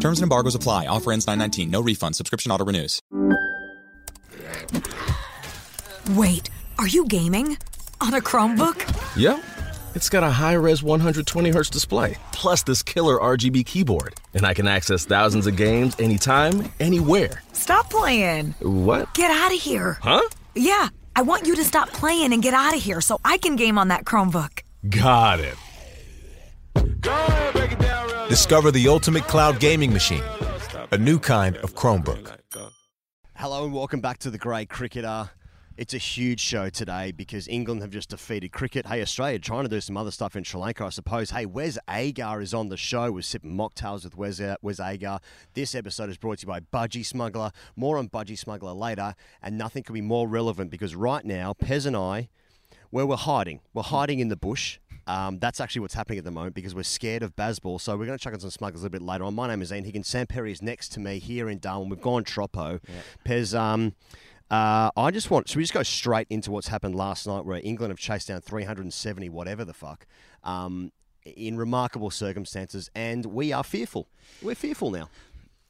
Terms and embargoes apply. Offer ends 919. No refund. Subscription auto renews. Wait, are you gaming? On a Chromebook? Yep. It's got a high res 120 hertz display, plus this killer RGB keyboard. And I can access thousands of games anytime, anywhere. Stop playing. What? Get out of here. Huh? Yeah, I want you to stop playing and get out of here so I can game on that Chromebook. Got it. Discover the ultimate cloud gaming machine, a new kind of Chromebook. Hello and welcome back to the Grade Cricketer. It's a huge show today because England have just defeated cricket. Hey, Australia trying to do some other stuff in Sri Lanka, I suppose. Hey, Wes Agar is on the show. We're sipping mocktails with Wes, uh, Wes Agar. This episode is brought to you by Budgy Smuggler. More on Budgy Smuggler later, and nothing could be more relevant because right now, Pez and I, where we're hiding, we're hiding in the bush. Um, that's actually what's happening at the moment because we're scared of Bazball. So we're going to chuck on some smugglers a little bit later on. My name is Ian Higgins. Sam Perry is next to me here in Darwin. We've gone Troppo. Pez, um, uh, I just want, should we just go straight into what's happened last night where England have chased down 370, whatever the fuck, um, in remarkable circumstances, and we are fearful. We're fearful now.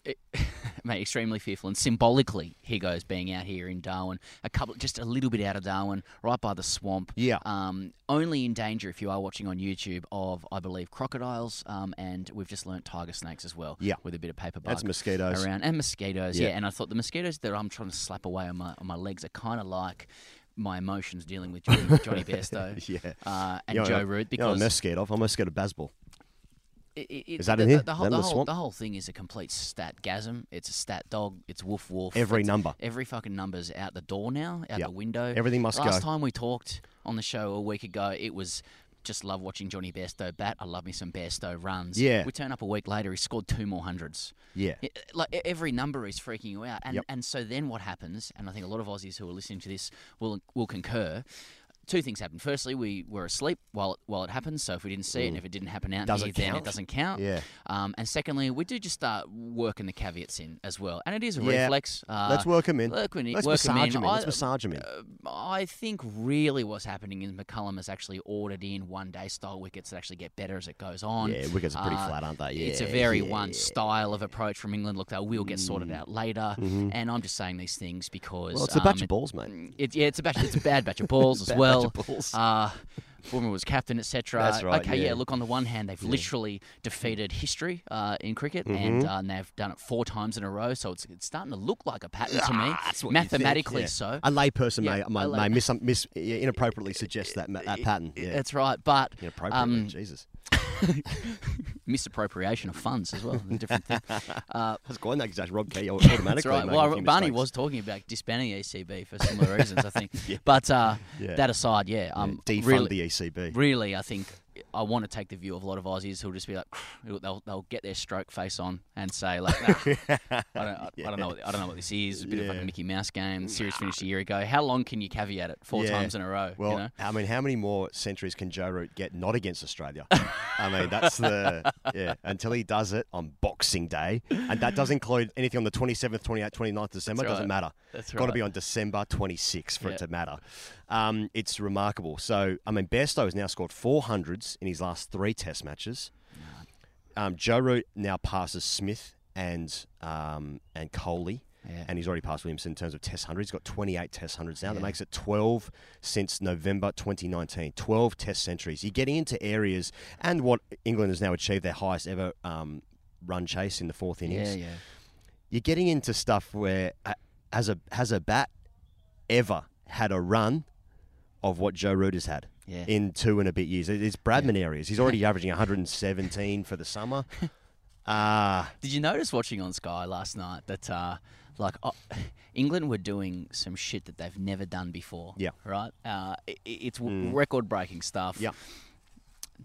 mate, extremely fearful. And symbolically, here goes being out here in Darwin, a couple, just a little bit out of Darwin, right by the swamp. Yeah. Um, only in danger if you are watching on YouTube of, I believe, crocodiles, um, and we've just learnt tiger snakes as well. Yeah. With a bit of paper That's mosquitoes. around, and mosquitoes. Yeah. Yeah. And I thought the mosquitoes that I'm trying to slap away on my on my legs are kind of like. My emotions dealing with Jonny, Jonny Bairstow Yeah. uh, and You know, Joe you know Root I'm because most scared of? I'm most scared of Bazball. It, it, Is that the, in here? The, Is whole, the, the whole, the whole thing is a complete stat gasm. It's a stat dog. It's woof woof. Every It's- number. Every fucking number's out the door now, out Yep. the window. Everything must Last go. Last time we talked on the show a week ago, it was just love watching Jonny Bairstow bat. I love me some Bairstow runs. Yeah. We turn up a week later, he scored two more hundreds. Yeah. I- Like every number is freaking you out, and Yep. and so then what happens? And I think a lot of Aussies who are listening to this will will concur. Two things happen. Firstly, we were asleep while it, while it happened, so if we didn't see it, and if it didn't happen out Does here, it then count? it doesn't count. Yeah. Um, and secondly, we do just start working the caveats in as well, and it is a Yeah. reflex. Uh, Let's work 'em in. Work 'em in. Let's work 'em massage in. 'em in. Let's I- massage 'em in. uh, I think really what's happening is McCullum has actually ordered in one day style wickets that actually get better as it goes on. Yeah, wickets are pretty Uh, flat, aren't they? Yeah. It's a Yeah, very yeah. Mm. one style of approach from England. Look, they will get sorted out later, and I'm just saying these things because Mm-hmm. Well, it's a batch um, of balls, mate. It, yeah, it's a batch. It's a bad batch of balls as batch well. Uh, Boomer was captain, etc. That's right, Okay, yeah. Look, on the one hand, they've literally defeated history uh, in cricket, Mm-hmm. and, uh, and they've done it four times in a row. So it's, it's starting to look like a pattern to me. Ah, That's what you think, Mathematically, yeah. so. A layperson Yeah, may, may, lay- may mis, mis, inappropriately suggest that that pattern. Yeah. That's right, but inappropriately. um, Jesus. misappropriation of funds as well. a different thing. Uh, That's going that exactly. Rob Key automatically. Right. Well, Barney mistakes. was talking about disbanding the ECB for similar reasons, I think. But uh, Yeah. that aside, yeah, Yeah, um, defund really, the ECB. really, I think I want to take the view of a lot of Aussies who'll just be like, they'll, they'll get their stroke face on and say like, nah, I don't, I, I don't know, what, I don't know what this is. It's a bit of like a Mickey Mouse game. The series finished a year ago. How long can you caveat it? Four Yeah. times in a row. Well, you know? I mean, how many more centuries can Joe Root get not against Australia? I mean, that's the yeah. Until he does it on Boxing Day, and that does include anything on the twenty seventh, 28th, 29th December. That's Doesn't matter. That's Got to be on December twenty sixth for Yeah. it to matter. Um, it's remarkable. So, I mean, Bairstow has now scored four hundreds in his last three Test matches. Um, Joe Root now passes Smith and um, and Kohli. Yeah. And he's already passed Williamson in terms of Test hundreds. He's got 28 Test hundreds now. That makes it 12 since November 2019. 12 Test centuries. You're getting into areas, and what England has now achieved their highest ever um, run chase in the fourth innings. Yeah, yeah. You're getting into stuff where uh, has a has a bat ever had a run of what Joe Root has had Yeah. in two and a bit years. It's Bradman areas. He's already averaging 117 for the summer. Ah, Did you notice watching on Sky last night that uh, like uh, England were doing some shit that they've never done before? Yeah. Right. Uh, i i- it's record breaking stuff. Yeah.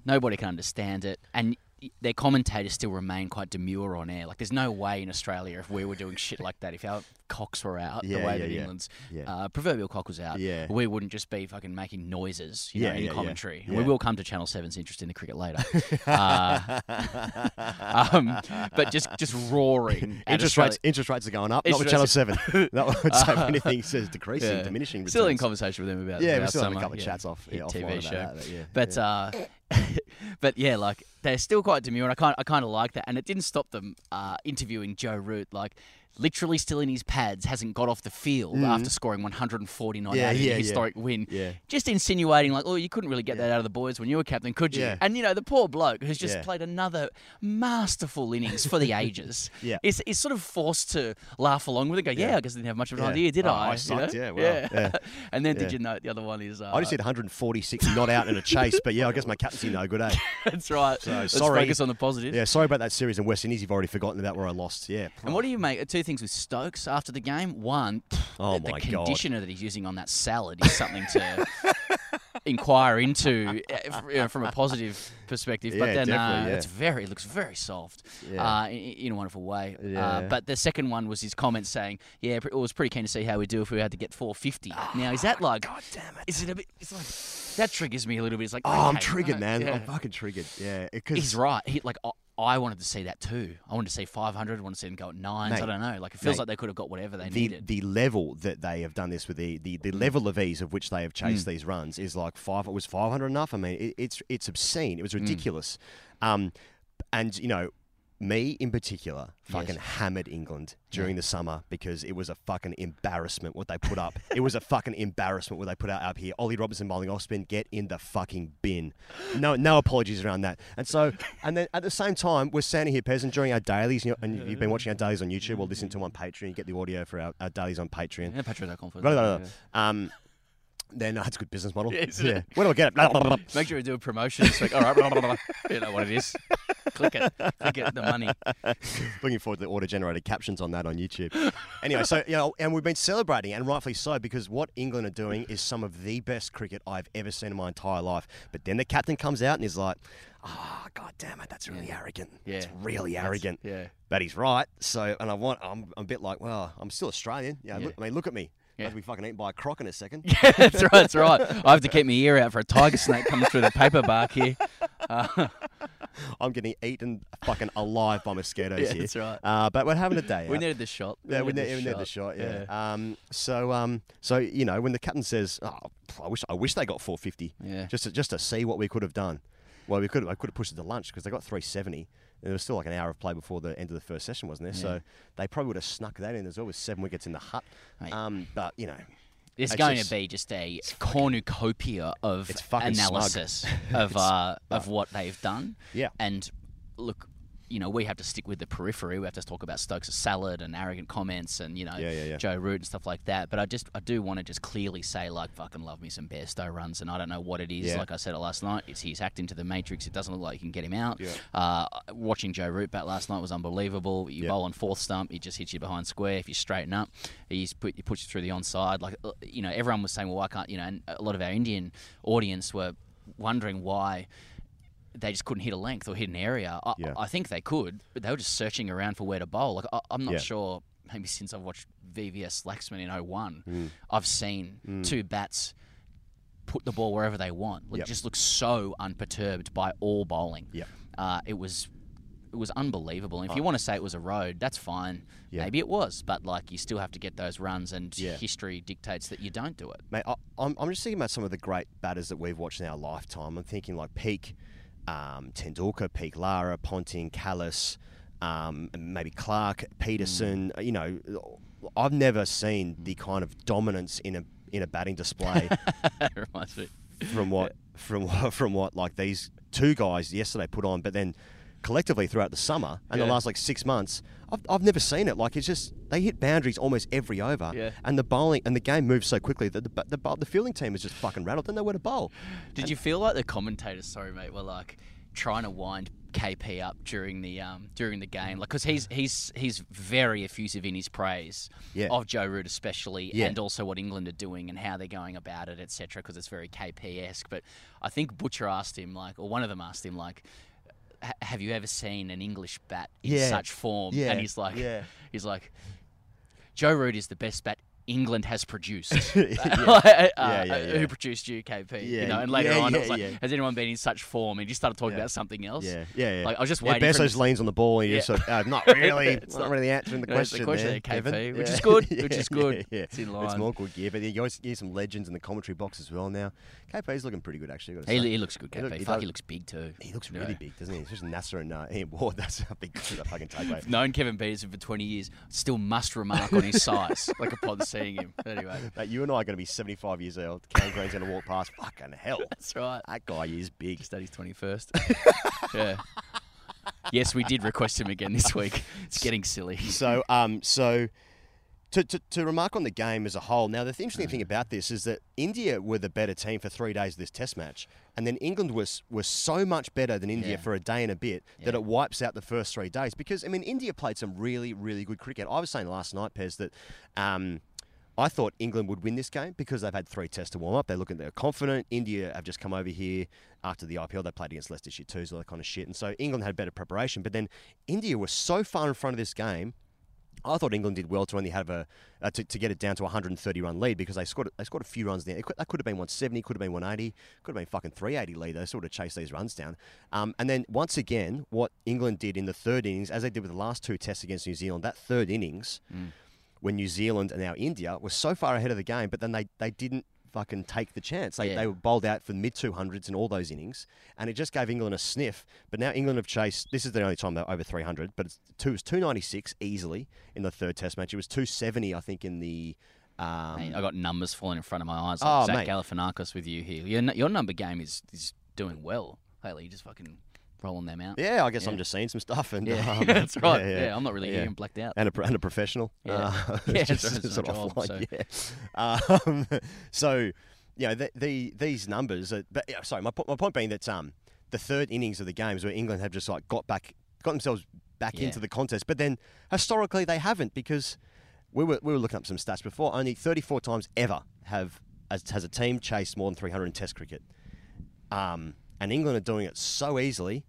Nobody can understand it, and their commentators still remain quite demure on air. Like, there's no way in Australia if we were doing shit like that, if our cocks were out Yeah, the way yeah, that yeah. England's uh, proverbial cock was out, Yeah. we wouldn't just be fucking making noises, you know, in commentary. We will come to Channel 7's interest in the cricket later. uh, um, but just just roaring. Interest rates, interest rates are going up. Not with Channel Seven. That would say if anything says decreasing, diminishing. Still in conversation with them about Yeah, about we still have a couple of chats off- yeah, TV show. that, but yeah, but uh, yeah, like they're still quite demure, and I kind I kind of like that, and it didn't stop them uh, interviewing Joe Root, like. Literally still in his pads, hasn't got off the field after scoring 149 Mm. Yeah, out in yeah, a yeah. historic win. Yeah. Just insinuating like, oh, you couldn't really get that out of the boys when you were captain, could you? And you know, the poor bloke who's just played another masterful innings for the ages. Yeah. is, is sort of forced to laugh along with it. Go, yeah. I guess I didn't have much of an idea, did Oh, I? I You know? yeah, wow, yeah. and then did you know the other one is? Uh, I just did 146 not out in a chase, but yeah, I guess my captaincy no good, eh? That's right. So, Let's sorry. focus on the positive. Yeah, sorry about that series in West Indies. You've already forgotten about where I lost. Yeah. And what do you make? Two things with Stokes after the game. One, Oh the, my the God. conditioner that he's using on that salad is something to inquire into uh, you know, from a positive perspective. but Yeah, then uh, yeah. it's very, it looks very soft Yeah. uh, in, in a wonderful way. Uh, but the second one was his comment saying, "Yeah, it was pretty keen to see how we do if we had to get 450." now is that like? God damn it! Is it a bit? It's like that triggers me a little bit. It's like, Oh, I'm triggered, man. I'm fucking triggered. Yeah, because He's right. He, like I, I wanted to see that too. I wanted to see 500. I wanted to see them go at nines. I don't know. Like it feels mate, like they could have got whatever they the needed. the level that they have done this with the, the, the mm. level of ease of which they have chased mm. these runs is like five. It was 500 enough. I mean, it, it's it's obscene. It was mm. ridiculous. Um, and you know, me in particular, fucking hammered England during the summer because it was a fucking embarrassment what they put up. it was a fucking embarrassment what they put out up here. Ollie Robinson bowling off spin, get in the fucking bin. No, no apologies around that. And so, and then at the same time, we're standing here, peasant, during our dailies, you know, and you've been watching our dailies on YouTube or listening to them on Patreon. You get the audio for our, our dailies on Patreon. yeah, Patreon.com for Blah, blah, that, blah, yeah. blah. Then that's a good business model. Yeah, isn't it? Where do I get it? Blah, blah, blah, blah. Make sure you do a promotion. It's like, all right, blah, blah, blah, blah. you know what it is. Click it. Click it. The money. Looking forward to the auto-generated captions on that on YouTube. anyway, so you know, and we've been celebrating, and rightfully so, because what England are doing is some of the best cricket I've ever seen in my entire life. But then the captain comes out and is like, "Ah, god damn it, that's really arrogant. It's Yeah. really That's- arrogant." yeah. But he's right. So, and I want, I'm, I'm a bit like, well, I'm still Australian. Yeah. Yeah. Look, I mean, look at me. Yeah. I'll be fucking eaten by a croc in a second. yeah, that's right. That's right. I have to keep my ear out for a tiger snake coming through the paper bark here. I'm getting eaten fucking alive by mosquitoes Yeah, here. that's right. Uh, but we're having a day. We out. needed the shot. Yeah, we, needed ne- we the need the shot. Yeah. Yeah. Um. So um. So you know, when the captain says, "Oh, I wish I wish they got 450," Yeah. just to, just to see what we could have done. Well, we could I could have pushed it to lunch because they got 370. And there was still like an hour of play before the end of the first session, wasn't there? So they probably would have snuck that in There's always seven wickets in the hut. Mate. Um. But you know, It's It's going just- to be just a cornucopia of It's fucking smug. analysis of uh, of what they've done. Yeah. And look, you know, we have to stick with the periphery. We have to talk about Stokes' salad and arrogant comments and, you know, Yeah, yeah, yeah. Joe Root and stuff like that. But I just I do want to just clearly say like fucking love me some Bairstow runs and I don't know what it is. Like I said it last night, it's he's hacked into the matrix. It doesn't look like you can get him out. Uh, watching Joe Root bat last night was unbelievable. You bowl on fourth stump, he just hits you behind square. If you straighten up, he's put he puts you through the onside. Like uh, you know, everyone was saying, well, why can't you know? And a lot of our Indian audience were wondering why they just couldn't hit a length or hit an area. I, Yeah. I think they could, but they were just searching around for where to bowl. Like I, I'm not Yeah. sure. Maybe since I've watched VVS Laxman in 01, Mm. I've seen two bats put the ball wherever they want. Like, Yep. It just looks so unperturbed by all bowling. Yep. Uh, it was it was unbelievable. And if you want to say it was a road, that's fine. Oh. Yeah. Maybe it was, but like you still have to get those runs, and Yeah. history dictates that you don't do it. Mate, I, I'm, I'm just thinking about some of the great batters that we've watched in our lifetime. I'm thinking like peak um, Tendulkar, peak Lara, Ponting, Kallis, um, maybe Clarke, Pietersen. Mm. You know, I've never seen the kind of dominance in a in a batting display reminds me. from what from what from what like these two guys yesterday put on, but then collectively throughout the summer and the last like six months, I've, I've never seen it. Like it's just they hit boundaries almost every over, Yeah. and the bowling and the game moves so quickly that the the, the, the fielding team is just fucking rattled. Then they know where to bowl. Did you feel like the commentators, sorry mate, were like trying to wind KP up during the um, during the game, like because he's he's he's very effusive in his praise Yeah. of Joe Root especially, Yeah. and also what England are doing and how they're going about it, etc. Because it's very KP esque. But I think Butcher asked him like, or one of them asked him like. "Ha- "Have you ever seen an English bat in Yeah. such form?" Yeah. And he's like, Yeah. "He's like, Joe Root is the best bat." England has produced. Yeah. Uh, Yeah, yeah, yeah. Who produced you, KP? Yeah, You know, and later yeah, on, it was like, yeah. has anyone been in such form? And he started talking Yeah. about something else. Yeah, yeah, yeah. Like, I was just yeah, waiting Bezos to- leans on the ball and you Yeah. sort of, uh, not really, It's not, really answering the question, the question there, KP, Kevin. which Yeah. is good, which is good. Yeah, yeah. It's in line. It's more good gear, but you always get some legends in the commentary box as well now. KP's looking pretty good, actually. He, he looks good, He look- he Fuck, does- he looks big too. He looks Yeah. really big, doesn't he? It's just Nasser and uh, Ian Ward. That's how big that fucking takeaway. Known Kevin Pietersen for 20 years, still must remark on his size, like upon seeing him. Anyway, Mate, you and I are going to be 75 years old. Cam Green's going to walk past. Fucking hell. that's right. That guy is big. Just at his 21st. yeah. Yes, we did request him again this week. It's getting silly. So, um, so to, to, to remark on the game as a whole. Now, the interesting Mm. thing about this is that India were the better team for three days of this Test match, and then England was was so much better than India Yeah. for a day and a bit that it wipes out the first three days. Because I mean, India played some really, really good cricket. I was saying last night, Pez, that. Um, I thought England would win this game because they've had three tests to warm up. They're looking, they're confident. India have just come over here after the IPL. They played against Leicester Leicestershire twos, all that kind of shit. And so England had better preparation. But then India was so far in front of this game. I thought England did well to only have a uh, to, to get it down to a 130 run lead because they scored they scored a few runs there. It could, that could have been 170, could have been 180, could have been fucking 380 lead. They sort of chased these runs down. Um, and then once again, what England did in the third innings, as they did with the last two tests against New Zealand, that third innings when New Zealand and now India were so far ahead of the game, but then they, they didn't fucking take the chance. They, Yeah. they were bowled out for the mid 200s in all those innings, and it just gave England a sniff. But now England have chased, this is the only time they're over 300, but it's two, it was 296 easily in the third test match. It was 270, I think, in the. Um, Mate, I got numbers falling in front of my eyes. Oh, Like Zach mate. Galifianakis with you here. Your, your number game is, is doing well lately. You just fucking rolling them out. yeah, I guess I'm just seeing some stuff. and Yeah, um, that's right. Yeah, I'm not really yeah. even blacked out. and a, and a professional. Yeah. Uh, Yeah, just it's- it's sort of job, offline, so. yeah. Um, so, you know, the, the these numbers. Are, but yeah, sorry, my, my point being that um, the third innings of the games where England have just like got back, got themselves back Yeah. into the contest, but then historically they haven't because we were we were looking up some stats before. Only 34 times ever have as, has a team chased more than 300 in Test cricket. Um, and England are doing it so easily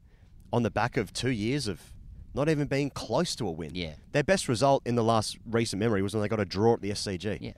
on the back of two years of not even being close to a win. Yeah. Their best result in the last recent memory was when they got a draw at the SCG. Yeah.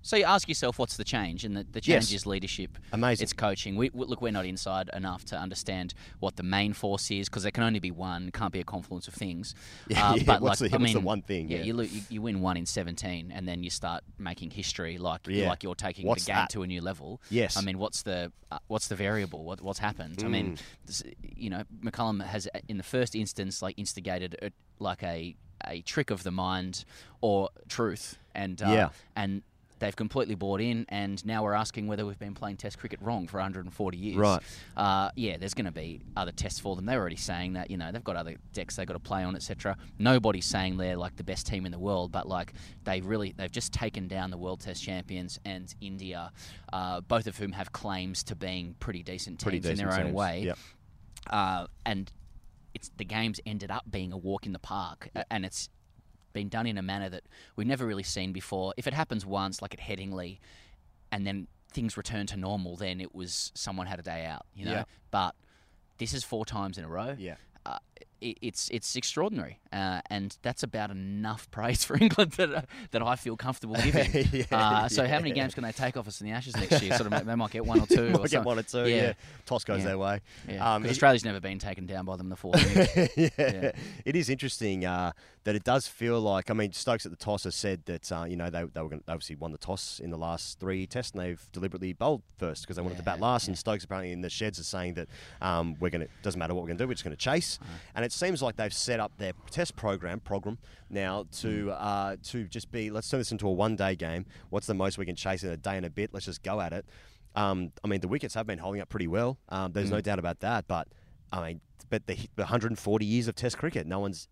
So you ask yourself, what's the change? And the, the Yes. change is leadership. Amazing. It's coaching. We, we- look, we're not inside enough to understand what the main force is because there can only be one. It can't be a confluence of things. Yeah, Uh, yeah, but what's like, the- I what's the mean, one thing? Yeah, Yeah. You, you you win one in seventeen, and then you start making history like Yeah. like you're taking What's the game that? to a new level. Yes. I mean, what's the uh, what's the variable? What, what's happened? I mean, Mm. this, you know, McCullum has uh, in the first instance like instigated a, like a a trick of the mind or truth, and uh, Yeah. and they've completely bought in, and now we're asking whether we've been playing Test cricket wrong for 140 years. Right. Uh, yeah, there's going to be other tests for them. They're already saying that you know they've got other decks they've got to play on, etc. Nobody's saying they're like the best team in the world, but like they've really they've just taken down the World Test champions and India, uh, both of whom have claims to being pretty decent teams Pretty in their own teams. way. Yep. Uh, and it's the games ended up being a walk in the park, and it's been done in a manner that we've never really seen before. If it happens once, like at Headingley, and then things return to normal, then it was someone had a day out, you know. Yeah. But this is four times in a row. Yeah. Uh, it, it's it's extraordinary, uh, and that's about enough praise for England that uh, that I feel comfortable giving. Yeah, uh, so how many games can they take off us in the Ashes next year? Sort of, they might get one or two. Might or get one or two. Yeah. Toss goes Yeah. their way. Yeah, Um, it- Australia's never been taken down by them in the fourth yeah. Yeah. It is interesting uh, that it does feel like. I mean, Stokes at the toss has said that uh, you know they, they were gonna, obviously won the toss in the last three tests, and they've deliberately bowled first because they wanted to bat Yeah, last. And Stokes apparently in the sheds is saying that um, we're gonna doesn't matter what we're gonna do, we're just gonna chase. And it seems like they've set up their test program program now to Mm. uh, to just be let's turn this into a one day game. What's the most we can chase in a day and a bit? Let's just go at it. Um, I mean, the wickets have been holding up pretty well. Um, there's Mm. no doubt about that. But I mean, but the, the 140 years of Test cricket, no one's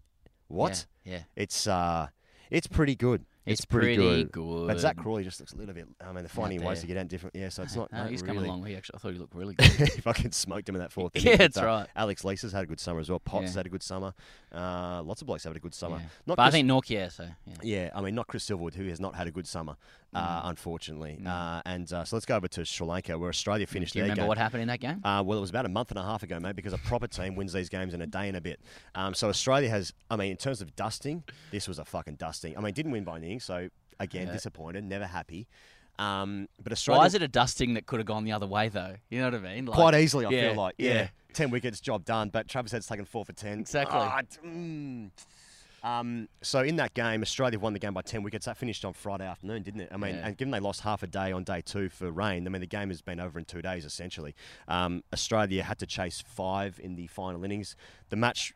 what? Yeah, yeah. It's uh, it's pretty good. It's, pretty, good. good. But Zak Crawley just looks a little bit. I mean, they're finding ways to get out different. Yeah, so it's not. No, not he's really. coming along. He actually, I thought he looked really good. if I could smoked him in that fourth. Yeah, inning. But, that's right. Alex Lisa's had a good summer as well. Potts Yeah. has had a good summer. Uh, lots of blokes have had a good summer. Yeah. Not but I think Norkia, so yeah. Yeah, I mean, not Chris Silverwood, who has not had a good summer, uh, Mm. unfortunately. Uh, and uh, so let's go over to Sri Lanka, where Australia finished Do you remember game. what happened in that game? Uh, well, it was about a month and a half ago, mate, because a proper team wins these games in a day and a bit. Um, so Australia has, I mean, in terms of dusting, this was a fucking dusting. I mean, didn't win by an inning, so again, Yeah. disappointed, never happy. Um, but Australia Why is it a dusting that could have gone the other way, though? You know what I mean? Like, quite easily, I yeah, feel like. Yeah. yeah. 10 wickets, job done. But Travis Head's taken four for 10. Exactly. D- mm. Um, so in that game, Australia won the game by 10 wickets. That finished on Friday afternoon, didn't it? I mean, Yeah. and given they lost half a day on day two for rain, I mean, the game has been over in two days, essentially. Um, Australia had to chase five in the final innings. The match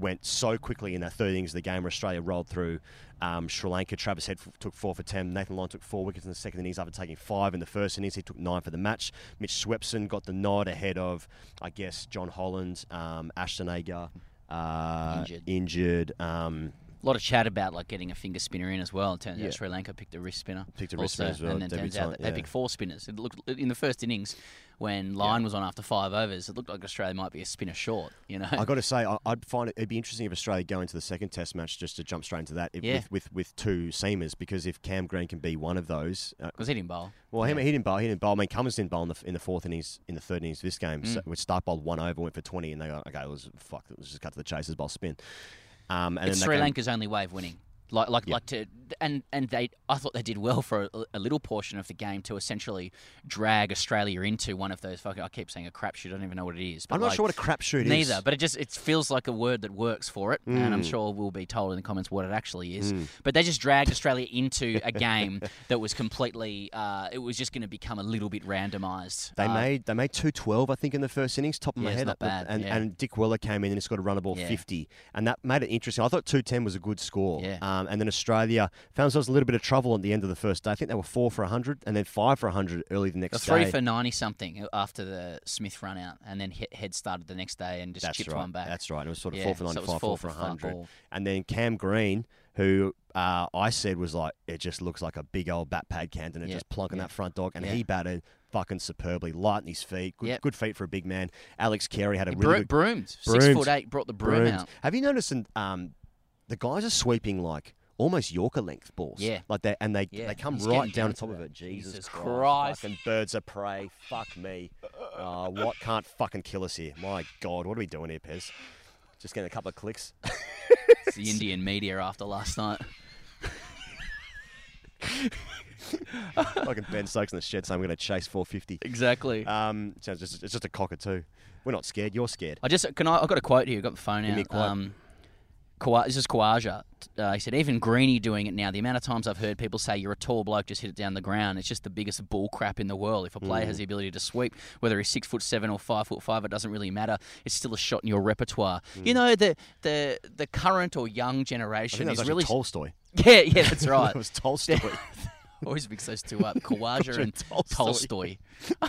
went so quickly in that third innings of the game where Australia rolled through um, Sri Lanka. Travis Head f- took four for 10. Nathan Lyon took four wickets in the second innings after taking five in the first innings. He took nine for the match. Mitch Swepson got the nod ahead of, I guess, Jon Holland, um, Ashton Agar, uh, Injured. injured um, A lot of chat about like getting a finger spinner in as well. It turns Yeah. out Sri Lanka picked a wrist spinner. Picked a wrist spinner as well, And then turns out that they picked four spinners. It looked in the first innings when Lyon was on after five overs. It looked like Australia might be a spinner short. You know, I got to say, I- I'd find it, it'd be interesting if Australia go into the second Test match just to jump straight into that if, Yeah. with, with with two seamers because if Cam Green can be one of those, uh, because he didn't bowl. Well, Yeah. he, he didn't bowl. He didn't bowl. I mean, Cummins didn't bowl in the, in the fourth innings, in the third innings of this game. So, Mm. which Stark bowled one over, went for 20, and they go, okay, let's, fuck, let's just cut to the chase, let's bowl spin. Um, and it's Sri Lanka's only way of winning. Like, like, Yeah. like to, and and they, I thought they did well for a, a little portion of the game to essentially drag Australia into one of those fucking. I keep saying a crapshoot. I don't even know what it is. But I'm not like, sure what a crapshoot is. Neither, but it just it feels like a word that works for it, and I'm Mm. sure we'll be told in the comments what it actually is. Mm. But they just dragged Australia into a game that was completely. Uh, it was just going to become a little bit randomised. They Uh, made they made two twelve, I think, in the first innings, top of Yeah, my head. not bad, And, yeah. and Dickwella came in and scored a run ball Yeah. fifty, and that made it interesting. I thought two ten was a good score. Yeah. Um, and then Australia found themselves a little bit of trouble at the end of the first day. I think they were four for hundred, and then five for hundred early the next three day. for ninety something after the Smith run out, and then He- Head started the next day and just That's chipped right. one back. That's right. It was sort of Yeah, four for so it 95, four four for for 100. And then Cam Green, who uh, I said was like, it just looks like a big old bat pad candidate, Yeah, just plonking yeah. that front dog. And Yeah. he batted fucking superbly, light in his feet. Good, Yep. good feet for a big man. Alex Carey had a He really bro- good. broomed. Six foot eight, brought the broom broomed. out. Have you noticed in, um, the guys are sweeping like almost Yorker length balls? Yeah. Like that, and they Yeah, they come he's right down on top of it. Jesus, Jesus Christ. Christ. Fucking birds of prey. Fuck me. Uh, what can't fucking kill us here? My God, what are we doing here, Pez? Just getting a couple of clicks. It's the Indian media after last night. Fucking Ben Stokes in the shed saying we're going to chase 450. Exactly. Um, so it's just, it's just a cockatoo. We're not scared. You're scared. I just can I. I've got a quote here. I've got the phone Give me out. a quote. Um, Kawa- this is Khawaja. Uh, he said, even Greeny doing it now. The amount of times I've heard people say you're a tall bloke, just hit it down the ground. It's just the biggest bull crap in the world. If a player Mm. has the ability to sweep, whether he's six foot seven or five foot five, it doesn't really matter. It's still a shot in your repertoire. You know the the the current or young Mm. I generation think that was is really Tolstoy. yeah yeah that's right. it was Tolstoy. Always mix those two up. Khawaja and Tolstoy. Tolstoy.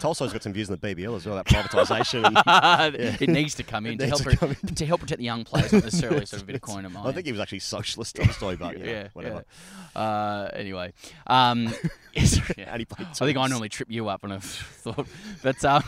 Tolstoy's got some views on the BBL as well about privatisation. and- It needs to come in to help, to come in. to help protect the young players, not necessarily sort of a bit of coin of mine. I think he was actually socialist Tolstoy, but know, yeah, whatever. yeah. Uh, anyway, um, yes, And I think I normally trip you up, and I've thought, but um,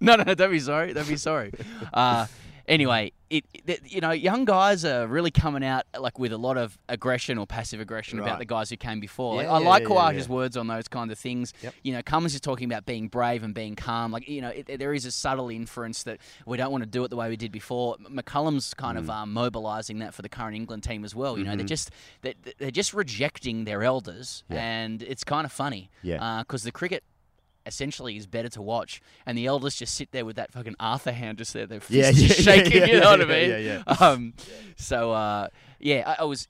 no, no, no, don't be sorry, don't be sorry. Uh, anyway, it, it, you know, young guys are really coming out like with a lot of aggression or passive aggression about the guys who came before. Like, Yeah, I like yeah, yeah, Khawaja's yeah. words on those kind of things. Yep. You know, Cummins is talking about being brave and being calm. Like, you know, it, there is a subtle inference that we don't want to do it the way we did before. McCullum's kind Mm. of um, mobilising that for the current England team as well. You know, they're just they're, they're just rejecting their elders, Mm-hmm. Yeah. and it's kind of funny. Yeah. Because the cricket. Essentially, is better to watch, and the elders just sit there with that fucking Arthur hand just there, their fists Yeah, just yeah, shaking. yeah, you know what I mean? yeah, yeah. Um, so uh, yeah, I, I was,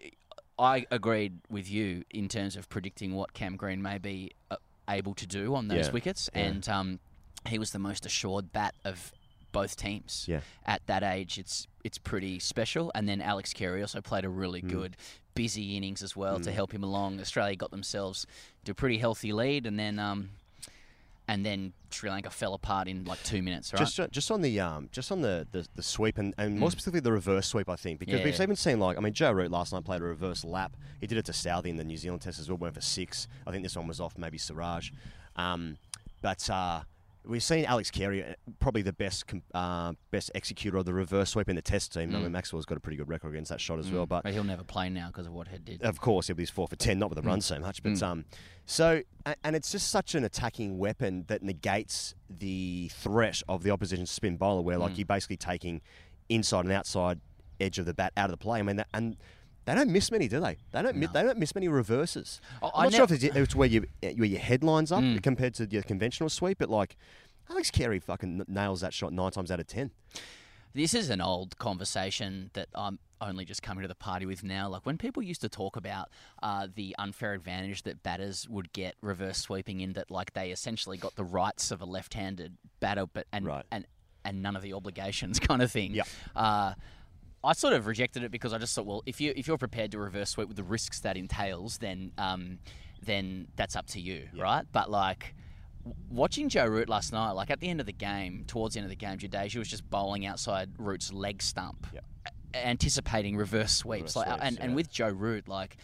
I agreed with you in terms of predicting what Cam Green may be uh, able to do on those wickets, and um, he was the most assured bat of both teams. Yeah. At that age, it's it's pretty special. And then Alex Carey also played a really Hmm. good, busy innings as well to help him along. Australia got themselves to a pretty healthy lead, and then. Um, and then Sri Lanka fell apart in like two minutes. Right? Just, just on the um, just on the, the, the sweep and, and more specifically the reverse sweep, I think, because Yeah, we've even seen like I mean Joe Root last night played a reverse lap. He did it to Southey in the New Zealand test as well, went for six. I think this one was off maybe Siraj, um, but uh, we've seen Alex Carey, uh, probably the best uh, best executor of the reverse sweep in the test team. I mean Maxwell's got a pretty good record against that shot as well, but but he'll never play now because of what Head did. of course, he'll be four for ten, not with the run so much, but um, so and it's just such an attacking weapon that negates the threat of the opposition spin bowler, where like you're basically taking inside and outside edge of the bat out of the play. I mean, that, and they don't miss many, do they? They don't. mi- They don't miss many reverses. Oh, I'm I not ne- sure if it's, it's where you where your head lines up compared to your conventional sweep, but like Alex Carey fucking nails that shot nine times out of ten. This is an old conversation that I'm only just coming to the party with now. Like when people used to talk about uh, the unfair advantage that batters would get reverse sweeping in, that like they essentially got the rights of a left-handed batter, but and Right. and and none of the obligations, kind of thing. Yeah. Uh, I sort of rejected it because I just thought, well, if you if you're prepared to reverse sweep with the risks that entails, then um, then that's up to you, right? But like watching Joe Root last night, like at the end of the game, towards the end of the game, Jadeja was just bowling outside Root's leg stump, a- anticipating reverse sweeps. Reverse like, sweeps, and, and with Joe Root, like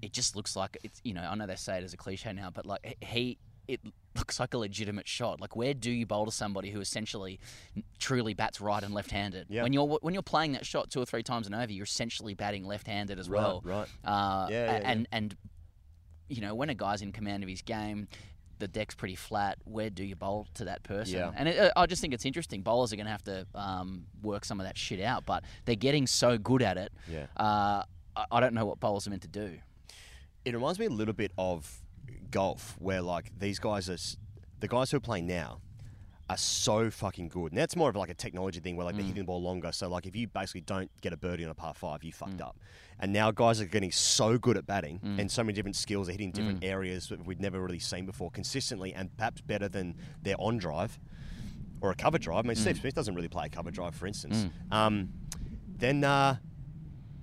it just looks like it's you know I know they say it as a cliche now, but like he it looks like a legitimate shot. Like where do you bowl to somebody who essentially truly bats right and left-handed? Yeah. When you're when you're playing that shot two or three times and over, you're essentially batting left-handed as Right, well. right. Uh, Yeah, yeah, and and you know when a guy's in command of his game. The deck's pretty flat. Where do you bowl to that person? Yeah. And it, I just think it's interesting. Bowlers are going to have to um, work some of that shit out, but they're getting so good at it. Yeah. Uh, I, I don't know what bowlers are meant to do. it reminds me a little bit of golf, where like these guys are, the guys who are playing now, are so fucking good. And that's more of like a technology thing where like they're mm. hitting the ball longer. So like if you basically don't get a birdie on a par five, you fucked mm. up. And now guys are getting so good at batting mm. and so many different skills. They're hitting different areas that we'd never really seen before consistently, and perhaps better than their on drive or a cover drive. I mean, Steve Smith doesn't really play a cover drive, for instance. Um, then uh,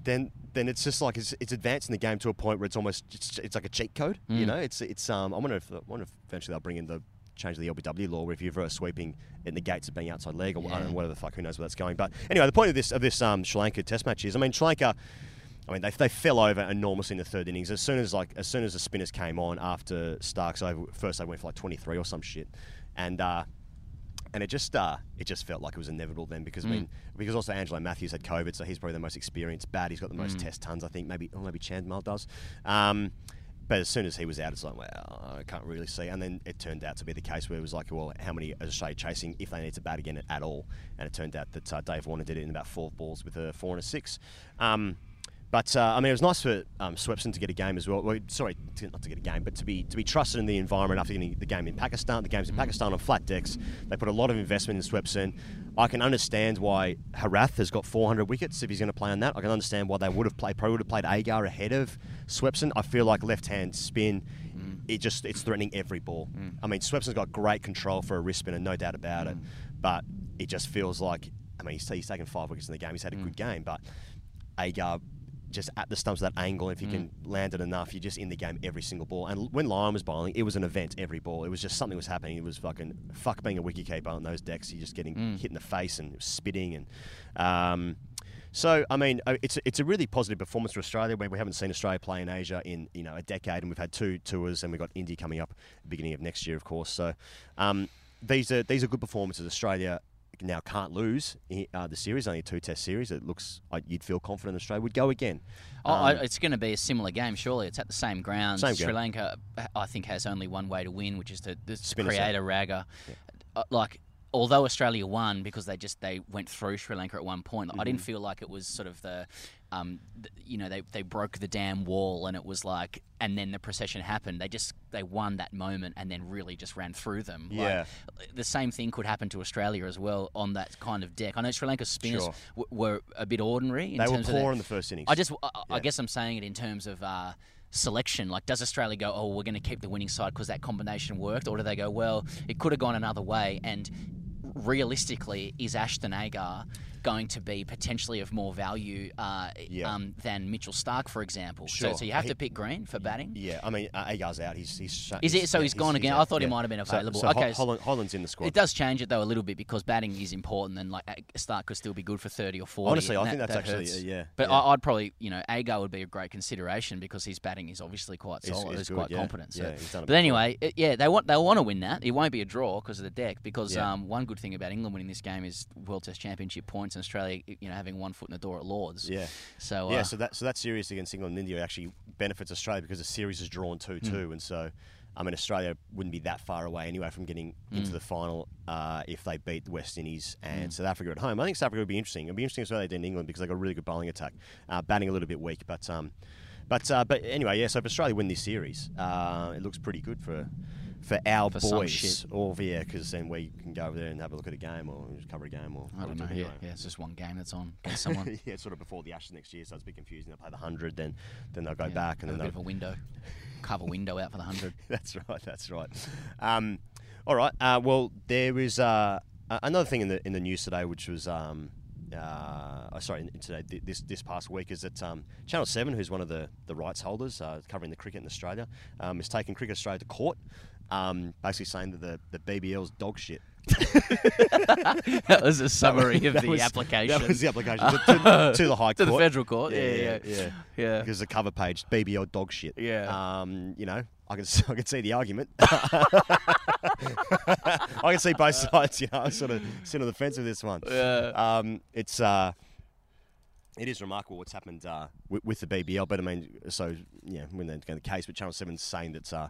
then then it's just like it's, it's advancing the game to a point where it's almost it's, it's like a cheat code. You know, it's it's um I wonder if I wonder if eventually they'll bring in the change of the LBW law where if you're reverse sweeping it negates it being outside leg or I don't know whatever the fuck who knows where that's going. But anyway, the point of this of this um Sri Lanka Test match is I mean Sri Lanka. I mean, they, they fell over enormously in the third innings. As soon as like as soon as the spinners came on after Starks over, first they went for like 23 or some shit, and uh, and it just uh, it just felt like it was inevitable then because I mean because also Angelo Mathews had COVID, so he's probably the most experienced bat. He's got the most test tons, I think. Maybe or maybe Chandimal does. Um, but as soon as he was out, it's like, well, I can't really see. And then it turned out to be the case where it was like, well, how many is Australia chasing if they need to bat again at all? And it turned out that uh, Dave Warner did it in about four balls with a four and a six. Um, but uh, I mean, it was nice for um, Swepson to get a game as well. well sorry, not to get a game, but to be to be trusted in the environment after getting the game in Pakistan. The games in mm. Pakistan on flat decks. They put a lot of investment in Swepson. I can understand why Herath has got 400 wickets if he's going to play on that. I can understand why they would have played probably would have played Agar ahead of Swepson. I feel like left hand spin. Mm. It just it's threatening every ball. Mm. I mean, Swepson's got great control for a wrist spinner, no doubt about it. But it just feels like I mean, he's, he's taken five wickets in the game. He's had a good game, but Agar just at the stumps of that angle, if you can land it enough, you're just in the game every single ball. And when Lyon was bowling, it was an event every ball. It was just something was happening. It was fucking fuck being a wicketkeeper on those decks. You're just getting hit in the face and spitting and. Um, so I mean, uh, it's a, it's a really positive performance for Australia. Where we haven't seen Australia play in Asia in you know a decade, and we've had two tours, and we've got India coming up beginning of next year, of course. So um, these are these are good performances. Australia now can't lose uh, the series, only a two test series. It looks like you'd feel confident Australia would go again. Oh, I, Um, it's going to be a similar game, surely. It's at the same ground. Same Sri ground. Lanka, I think, has only one way to win, which is to Spin create a ragger. Uh, like, although Australia won because they just they went through Sri Lanka at one point, I Mm-hmm. didn't feel like it was sort of the, um, th- you know, they they broke the damn wall and it was like, and then the procession happened. They just they won that moment and then really just ran through them. Like, Yeah. the same thing could happen to Australia as well on that kind of deck. I know Sri Lanka's spinners Sure. w- were a bit ordinary. In They were terms of their- poor in the first innings. I just, I, I guess I'm saying it in terms of uh, selection. Like, does Australia go, oh, we're going to keep the winning side because that combination worked, or do they go, well, it could have gone another way? And realistically, is Ashton Agar going to be potentially of more value uh, Yeah. um, than Mitchell Stark, for example. Sure. So, so you have He- to pick Green for batting. Yeah, I mean, uh, Agar's out. He's he's. Is it? So yeah, he's gone again? I thought he might have been available. So, Ho- Okay, so- Holland, Holland's in the squad. It does change it though a little bit because batting is important, and like Stark could still be good for thirty or forty. Honestly, I think that's that actually- hurts. yeah, But yeah. I, I'd probably, you know, Agar would be a great consideration because his batting is obviously quite solid, good, quite yeah. competent. So. Yeah, he's but anyway, it, yeah, they want they want to win that. It won't be a draw because of the deck. Because Yeah. um, one good thing about England winning this game is World Test Championship points, and Australia, you know, having one foot in the door at Lords. Yeah. So yeah, uh, so that so that series against England and India actually benefits Australia because the series is drawn two two, Hmm. and so I mean Australia wouldn't be that far away anyway from getting into Hmm. the final uh, if they beat the West Indies and South Africa at home. I think South Africa would be interesting. It'd be interesting as well they did in England because they got a really good bowling attack, uh, batting a little bit weak, but um, but uh, but anyway, yeah. So if Australia win this series, uh, it looks pretty good for. For our For boys, or yeah, because then we can go over there and have a look at a game, or just cover a game, or I don't know. Yeah, yeah, it's just one game that's on someone. yeah, sort of before the Ashes next year, so it's a bit confusing. They'll play the hundred, then then they'll go Yeah, back, and then a they'll. of a window, carve a window out for the hundred. that's right. That's right. Um, all right. Uh, well, there is uh, another thing in the in the news today, which was. Um, uh, oh, sorry, today this this past week is that um, Channel Seven, who's one of the, the rights holders uh, covering the cricket in Australia, um, is taking Cricket Australia to court, um, basically saying that the, the BBL's dog shit. that was a summary of That the was- application. That was the application to, to- to the High Court. To the federal court, yeah, yeah, yeah. yeah. Yeah. Because the cover page, BBL dog shit. Yeah. Um, you know, I can I can see the argument. I can see both sides. You know, I sort of sit on the fence with this one. Yeah. Um, it's uh, it is remarkable what's happened uh, with, with the BBL. But I mean, so yeah, when they're going the case, but Channel Seven's saying that. Uh,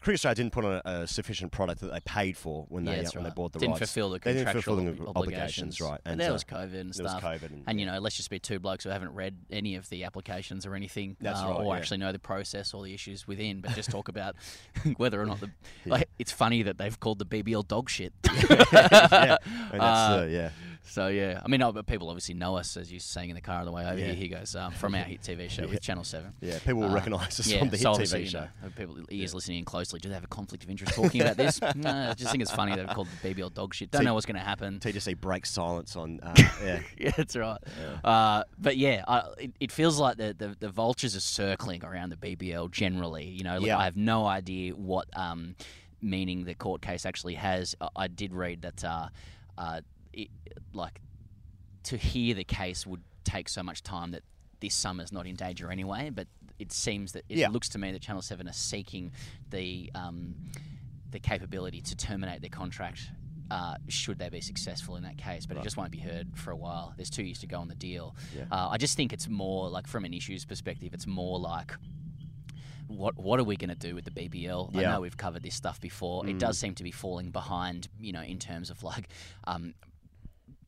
Cricket Australia didn't put on a, a sufficient product that they paid for when they that's uh, when they right. bought the Didn't rights. fulfil the They didn't contractual fulfill the ob- obligations, right? And, And there so- was COVID and stuff. COVID and- and you know, let's just be two blokes who haven't read any of the applications or anything, That's uh, right, or yeah. actually know the process or the issues within, but just talk about whether or not the. Like, it's funny that they've called the BBL dog shit. yeah, and that's, Uh, uh, yeah. So yeah, I mean, but people obviously know us as you're saying in the car on the way over Yeah. here. He goes um, from our hit TV show with Channel Seven. Yeah, people will Uh, recognise us yeah, from the so hit TV you show. know, uh, people ears listening in closely. Do they have a conflict of interest talking about this? no, I just think it's funny they've called the BBL dog shit. Don't See- know what's going to happen. TGC breaks silence on. Uh, yeah, yeah, that's right. Uh, but yeah, I, it, it feels like the, the the vultures are circling around the BBL generally. You know, Yeah. I have no idea what um, meaning the court case actually has. I, I did read that, uh, uh, it, like, to hear the case would take so much time that this summer's not in danger anyway. But it seems that it Yeah. looks to me that Channel Seven are seeking the um, the capability to terminate their contract. Uh, should they be successful in that case, but it just won't be heard for a while. There's two years to go on the deal. Yeah. Uh, I just think it's more like, from an issues perspective, it's more like, what what are we going to do with the BBL? I know we've covered this stuff before. It does seem to be falling behind, you know, in terms of like um,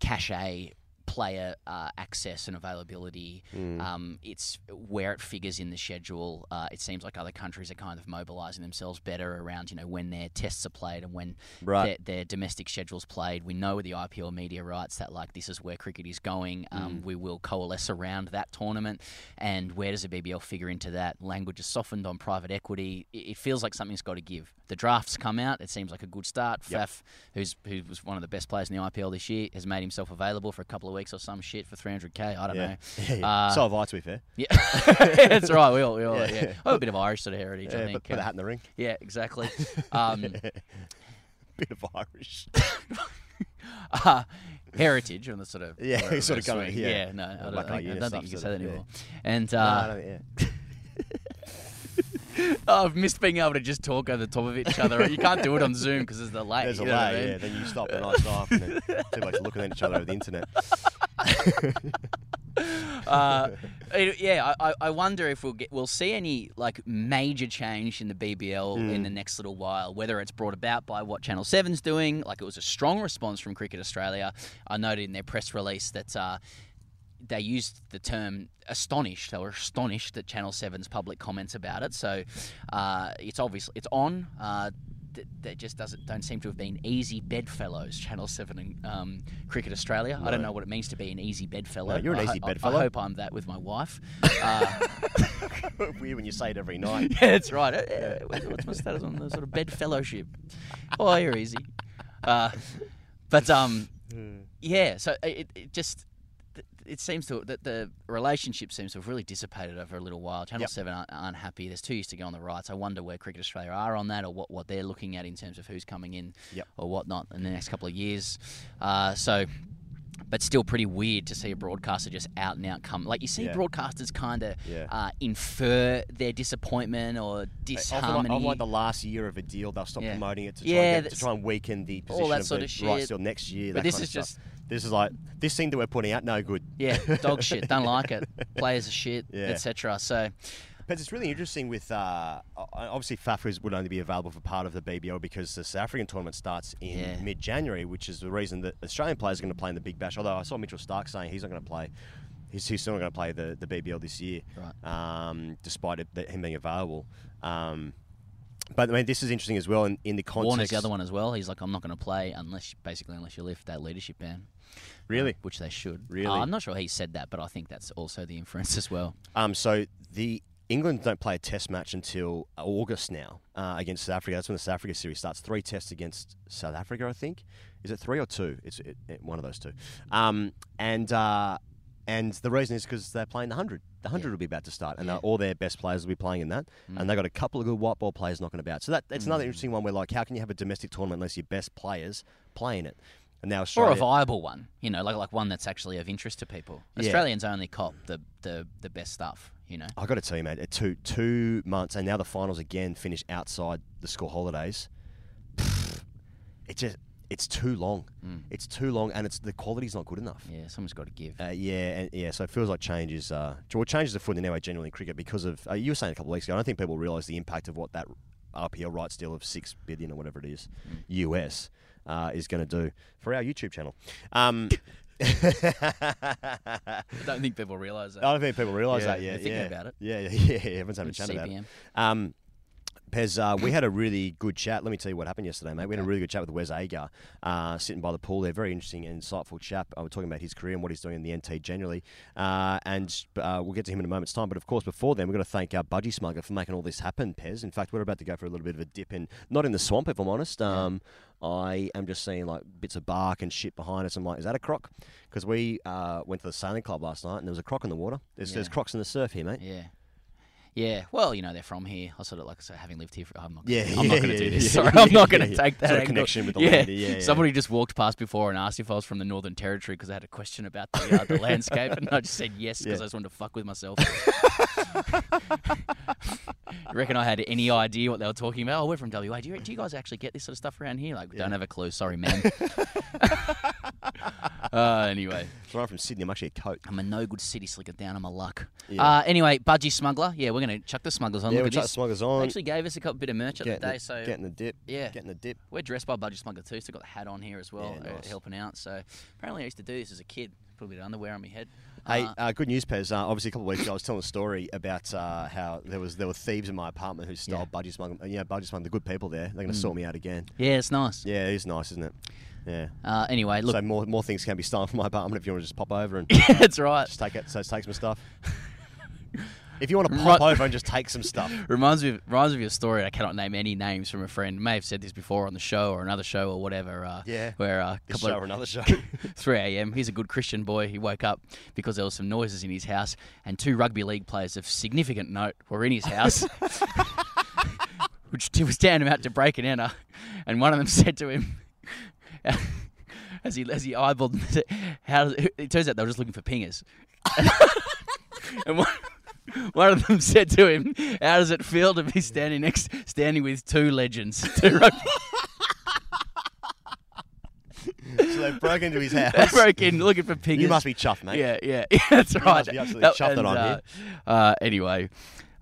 cachet player uh, access and availability. Um, it's where it figures in the schedule. Uh, it seems like other countries are kind of mobilising themselves better around, you know, when their tests are played and when Right. their, their domestic schedules played. We know with the IPL media rights that like this is where cricket is going. Um, We will coalesce around that tournament. And where does the BBL figure into that? Language is softened on private equity. It, it feels like something's got to give. The drafts come out. It seems like a good start. Yep. Faf, who's who was one of the best players in the IPL this year, has made himself available for a couple of weeks or some shit for 300k. I don't yeah. know. yeah, yeah. Uh, so have I, to be fair. Yeah, that's right. We all, we all Yeah. yeah. I have a bit of Irish sort of heritage. I think. put, put a Uh, hat in the ring. yeah, exactly. Um, Bit of Irish. uh, heritage on the sort of Yeah, sort of going, yeah. yeah no I don't, Like I think- I don't think you can say that anymore and No, uh, I don't- yeah. oh, I've missed being able to just talk over the top of each other you can't do it on Zoom because there's a delay There's a what I mean? yeah. Then you stop and I stop, and then two blokes looking at each other over the internet. uh, it- yeah, I, I- wonder if we'll get we'll see any like major change in the BBL Hmm. in the next little while. Whether it's brought about by what Channel 7's doing, like it was a strong response from Cricket Australia. I noted in their press release that. Uh, they used the term astonished. They were astonished at Channel 7's public comments about it. So uh, it's obviously it's on. Uh, th- there just doesn't don't seem to have been easy bedfellows. Channel Seven and um, Cricket Australia. I don't know what it means to be an easy bedfellow. No, you're an I easy I- bedfellow. I hope I'm that with my wife. Uh, Weird when you say it every night. yeah, that's right. Uh, uh, What's my status on the sort of bedfellowship? Oh, you're easy. Uh, but um, yeah. So it, it just it seems to that the relationship seems to have really dissipated over a little while. Channel Yep. Seven aren't, aren't happy. There's two years to go on the rights. I wonder where Cricket Australia are on that, or what, what they're looking at in terms of who's coming in Yep. or whatnot in the next couple of years. Uh, so. But still, pretty weird to see a broadcaster just out and out come. Like you see Yeah. broadcasters kind of Yeah. uh, infer their disappointment or disharmony. like, often like the last year of a deal, they'll stop Yeah. promoting it to try, Yeah, and get, to try and weaken the all position that of sort the of rights shit. deal next year. But that this of is stuff. This is like this thing that we're putting out no good. Yeah, dog shit. Don't like it. Players are shit, Yeah. etc. So, But it's really interesting with uh, obviously FAFAs would only be available for part of the BBL because the South African tournament starts in Yeah. mid-January, which is the reason that Australian players are going to play in the Big Bash. Although I saw Mitchell Stark saying he's not going to play. He's, he's still not going to play the, the BBL this year, Right. um, despite it, him being available. Um, but I mean, this is interesting as well in, in the context. Warner's the other one as well. He's like, I'm not going to play unless, basically, unless you lift that leadership ban. Really? Uh, which they should. Really? Uh, I'm not sure he said that, but I think that's also the inference as well. Um, so the England don't play a Test match until August now uh, against South Africa. That's when the South Africa series starts. Three tests against South Africa, I think. Is it three or two? It's it, it- one of those two. Um, and uh, and the reason is because they're playing the hundred. The hundred Yeah. will be about to start, and Yeah. uh, all their best players will be playing in that. And they've got a couple of good white ball players knocking about. So that it's another interesting one where like, how can you have a domestic tournament unless your best players play in it? And now Or a viable one, you know, like like one that's actually of interest to people. Yeah. Australians only cop the, the, the best stuff, you know. I got to tell you, mate, uh, two two months, and now the finals again finish outside the school holidays. It just it's too long. It's too long, and it's the quality's not good enough. Yeah, someone's got to give. Uh, yeah, and yeah. So it feels like change is uh, well, changes the footing anyway. Generally in cricket because of uh, you were saying a couple of weeks ago. I don't think people realise the impact of what that IPL rights deal of six billion or whatever it is, US, uh, is going to do for our YouTube channel. Um, I don't think people realise that. I don't think people realise Yeah, that yet. they're thinking yeah. about it. Yeah, yeah, yeah. Everyone's having a chat about it. CPM. Um, Pez, uh, we had a really good chat. Let me tell you what happened yesterday, mate. We had a really good chat with Wes Agar, uh, sitting by the pool there. Very interesting and insightful chap. I we're talking about his career and what he's doing in the NT generally. Uh, and uh, we'll get to him in a moment's time. But of course, before then, we've got to thank our Budgy Smuggler for making all this happen, Pez. In fact, we're about to go for a little bit of a dip in, not in the swamp, if I'm honest. Um, I am just seeing like bits of bark and shit behind us. I'm like, is that a croc? Because we uh, went to the sailing club last night and there was a croc in the water. There's, there's crocs in the surf here, mate. Yeah. Yeah, well, you know they're from here. I sort of like I said, having lived here, for, I'm not. Yeah, gonna, I'm yeah, not going to yeah, do this. yeah, Sorry, I'm not going to yeah. take that Sort of connection with the yeah. land, yeah, yeah. Somebody just walked past before and asked if I was from the Northern Territory because I had a question about the, uh, the landscape, and I just said yes because Yeah. I just wanted to fuck with myself. you reckon I had any idea what they were talking about? Oh, we're from WA. Do you, do you guys actually get this sort of stuff around here? Like, don't have a clue. Sorry, man. uh, anyway. So I'm from Sydney. I'm actually a coat. I'm a no good city slicker down on my luck. Yeah. Uh, anyway, Budgy Smuggler. Yeah, we're going to chuck the smugglers on. Yeah, Look we chuck the smugglers They on. actually gave us a couple bit of merch the Getting day, the, so getting the dip. yeah. Getting the dip. we're dressed by Budgy Smuggler too. Still got the hat on here as well, Yeah, uh, nice. helping out. So apparently, I used to do this as a kid. Put a bit of underwear on my head. Hey, Uh, uh, good news, Pez. Uh, obviously, a couple of weeks ago, I was telling a story about uh, how there was there were thieves in my apartment who stole Yeah. Mm. budgie smuggling. Know, budgie smuggling. The good people there. They're going to sort me out again. yeah, it's nice. Yeah, it is nice, isn't it? Yeah. Uh, anyway, look, so more more things can be stolen from my apartment if you want to just pop over and yeah, that's right. just take it. So take some stuff. If you want to pop over and just take some stuff. Reminds me, of, reminds me of a story. I cannot name any names from a friend. May have said this before on the show or another show or whatever. Uh, Yeah. Where uh, This couple show of- or another show. 3 a.m. He's a good Christian boy. He woke up because there was some noises in his house, and two rugby league players of significant note were in his house, which was down about to break and enter. And one of them said to him, as he as he eyeballed them, "How?" Does, it turns out they were just looking for pingers. and one, one of them said to him, "How does it feel to be standing next, standing with two legends, two rugby?" so they broke into his house. They broke in looking for pingers. You must be chuffed, mate. Yeah, yeah, yeah, that's right. must be absolutely chuffed that I'm uh, here. Uh, anyway,